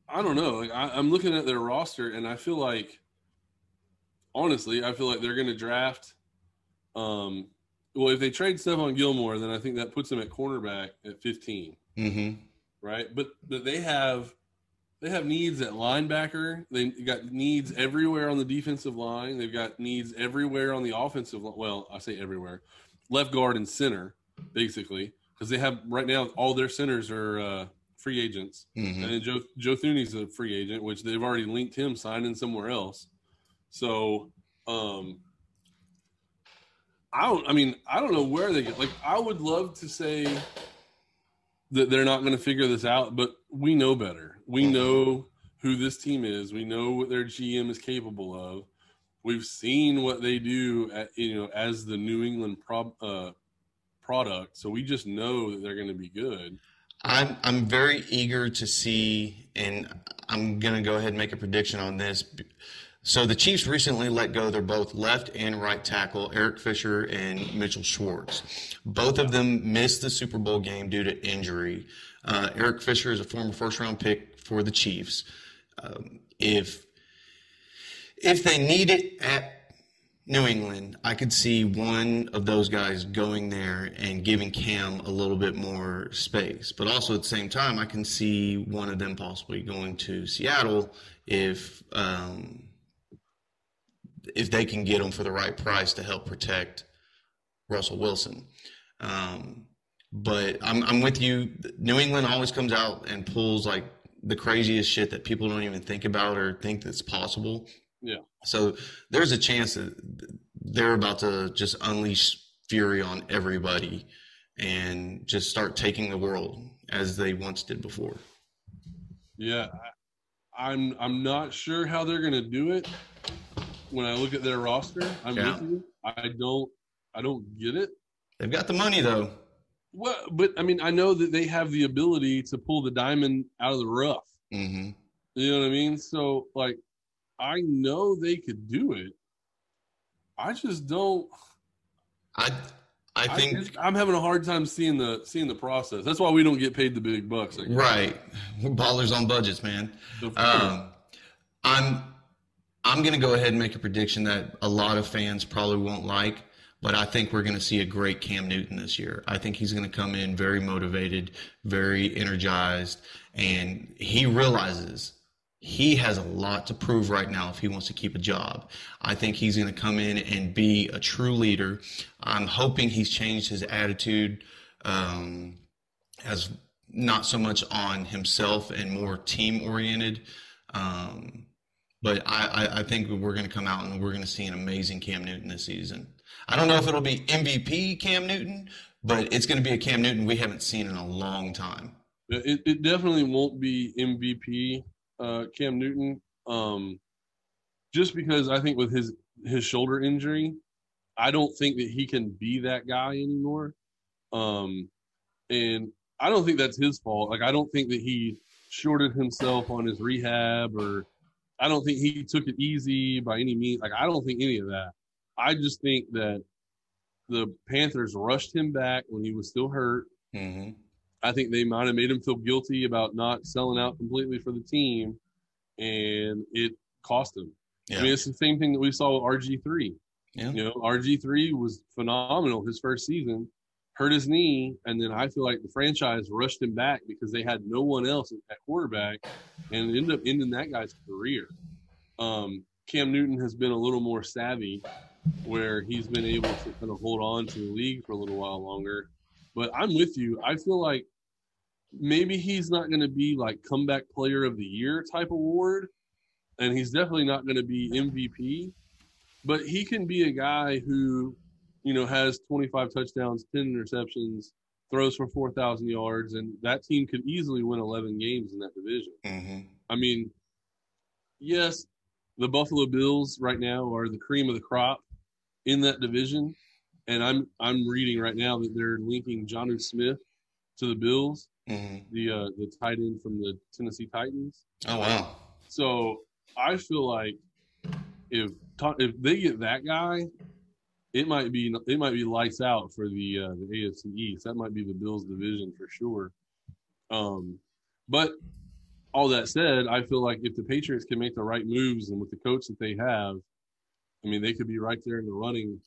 I don't know. Like I, I'm looking at their roster, and I feel like, honestly, I feel like they're going to draft. Um, well, if they trade Stephon Gilmore, then I think that puts them at cornerback at 15 hmm right? But but they have they have needs at linebacker. They got needs everywhere on the defensive line. They've got needs everywhere on the offensive. li- Well, I say everywhere, left guard and center, basically, because they have right now all their centers are uh, free agents, hmm and then Joe Joe Thuney's a free agent, which they've already linked him signing somewhere else. So. um I don't. I mean, I don't know where they get. Like, I would love to say that they're not going to figure this out, but we know better. We know who this team is. We know what their GM is capable of. We've seen what they do, at, you know, as the New England uh, product. So we just know that they're going to be good. I'm I'm very eager to see, and I'm gonna go ahead and make a prediction on this. So the Chiefs recently let go their both left and right tackle, Eric Fisher and Mitchell Schwartz. Both of them missed the Super Bowl game due to injury. Uh, Eric Fisher is a former first round pick for the Chiefs. Um, if if they need it at New England, I could see one of those guys going there and giving Cam a little bit more space. But also at the same time, I can see one of them possibly going to Seattle if um, if they can get him for the right price to help protect Russell Wilson. Um, but I'm, I'm with you. New England always comes out and pulls like the craziest shit that people don't even think about or think that's possible. Yeah. So there's a chance that they're about to just unleash fury on everybody and just start taking the world as they once did before. Yeah, I'm. I'm not sure how they're going to do it. When I look at their roster, I'm Yeah. with you. I don't. I don't get it. They've got the money though. Well, but I mean, I know that they have the ability to pull the diamond out of the rough. hmm You know what I mean? So, like, I know they could do it. I just don't. I I I think just- I'm having a hard time seeing the seeing the process. That's why we don't get paid the big bucks. Right. Ballers on budgets, man. Um, I'm I'm going to go ahead and make a prediction that a lot of fans probably won't like, but I think we're going to see a great Cam Newton this year. I think he's going to come in very motivated, very energized, and he realizes he has a lot to prove right now if he wants to keep a job. I think he's going to come in and be a true leader. I'm hoping he's changed his attitude. Um, as not so much on himself and more team oriented. Um, but I, I, I think we're going to come out and we're going to see an amazing Cam Newton this season. I don't know if it'll be MVP Cam Newton, but it's going to be a Cam Newton we haven't seen in a long time. It, it definitely won't be MVP uh, Cam Newton, um, just because I think with his his shoulder injury, I don't think that he can be that guy anymore. Um, and I don't think that's his fault. Like I don't think that he shorted himself on his rehab, or I don't think he took it easy by any means. Like I don't think any of that. I just think that the Panthers rushed him back when he was still hurt. Mm-hmm. I think they might have made him feel guilty about not selling out completely for the team, and it cost him. Yeah. I mean, it's the same thing that we saw with RG three. Yeah. You know, RG three was phenomenal his first season, hurt his knee, and then I feel like the franchise rushed him back because they had no one else at quarterback, and it ended up ending that guy's career. Um, Cam Newton has been a little more savvy, where he's been able to kind of hold on to the league for a little while longer. But I'm with you. I feel like maybe he's not going to be like comeback player of the year type award, and he's definitely not going to be MVP. But he can be a guy who, you know, has 25 touchdowns, 10 interceptions, throws for 4,000 yards, and that team could easily win 11 games in that division. Mm-hmm. I mean, yes, the Buffalo Bills right now are the cream of the crop in that division, and I'm I'm reading right now that they're linking Jonnu Smith to the Bills, Mm-hmm. the uh, the tight end from the Tennessee Titans. Oh wow. So I feel like if if they get that guy, it might be it might be lights out for the uh, the AFC East. That might be the Bills division for sure. Um, but all that said, I feel like if the Patriots can make the right moves and with the coach that they have, I mean, they could be right there in the running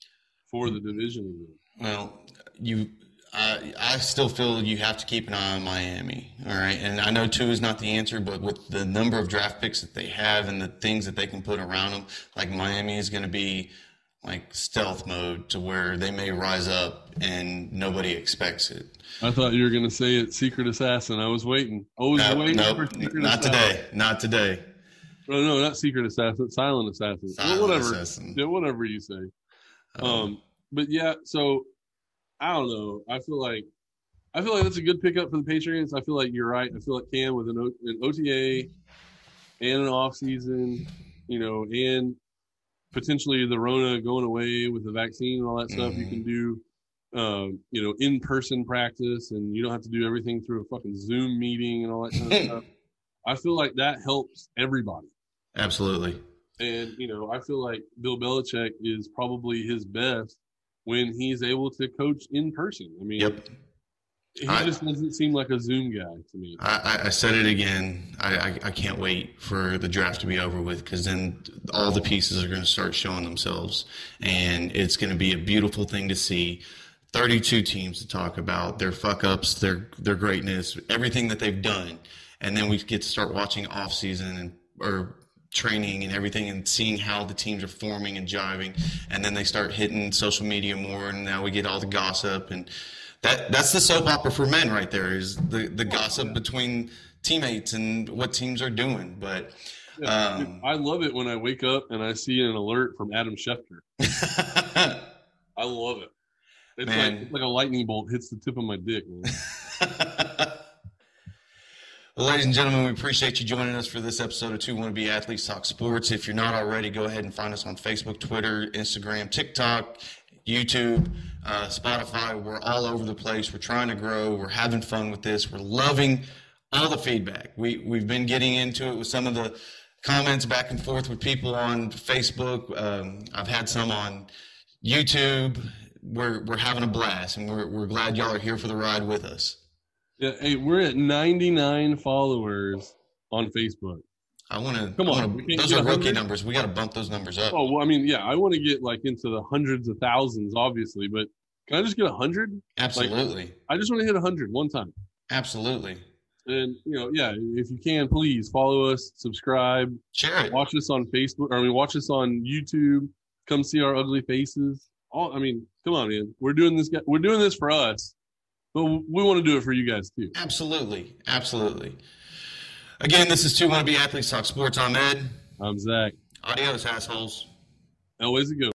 for the division. Well, you, I, I still feel you have to keep an eye on Miami. All right, and I know two is not the answer, but with the number of draft picks that they have and the things that they can put around them, like Miami is going to be like stealth mode to where they may rise up and nobody expects it. I thought you were going to say it, Secret Assassin. I was waiting. I was No, waiting no, for Secret not Assassin. today. Not today. No, no, not Secret Assassin, Silent Assassin. Silent whatever. Assassin. Yeah, whatever you say. Um, but yeah, so I don't know. I feel like I feel like that's a good pickup for the Patriots. I feel like you're right. I feel like Cam with an, o, an OTA and an off season, you know, and potentially the Rona going away with the vaccine and all that stuff. You Mhm. can do, um, you know, in person practice, and you don't have to do everything through a fucking Zoom meeting and all that kind of (laughs) stuff. I feel like that helps everybody. Absolutely. And, you know, I feel like Bill Belichick is probably his best when he's able to coach in person. I mean, Yep. he I- just doesn't seem like a Zoom guy to me. I, I- said it again. I, I, I can't wait for the draft to be over with because then all the pieces are going to start showing themselves, and it's going to be a beautiful thing to see. Thirty-two teams to talk about their fuck ups, their their greatness, everything that they've done, and then we get to start watching off season and or training and everything and seeing how the teams are forming and jiving and then they start hitting social media more and now we get all the gossip and that that's the soap opera for men right there is the the gossip between teammates and what teams are doing but um, I love it when I wake up and I see an alert from Adam Schefter. (laughs) I love it. It's Man. like it's like a lightning bolt hits the tip of my dick. (laughs) Well, ladies and gentlemen, we appreciate you joining us for this episode of Two Wannabe Athletes Talk Sports. If you're not already, go ahead and find us on Facebook, Twitter, Instagram, TikTok, YouTube, uh, Spotify. We're all over the place. We're trying to grow. We're having fun with this. We're loving all the feedback. We we've been getting into it with some of the comments back and forth with people on Facebook. Um, I've had some on YouTube. We're we're having a blast, and we're we're glad y'all are here for the ride with us. Yeah, hey, we're at 99 followers on Facebook. I want to Come on, Wanna, those are rookie numbers. We got to bump those numbers up. Oh, well, I mean, yeah, I want to get like into the hundreds of thousands, obviously, but can I just get a hundred? Absolutely, I just want to hit a hundred one time. absolutely. And you know, yeah, if you can, please follow us, subscribe, Share it. watch us on Facebook, or I mean, watch us on YouTube. Come see our ugly faces. All, I mean, come on, man. We're doing this. We're doing this for us, but we want to do it for you guys too. Absolutely, absolutely. Again, this is two wannabe athletes talk sports. I'm Ed. I'm Zach. Adios, assholes. Always a go.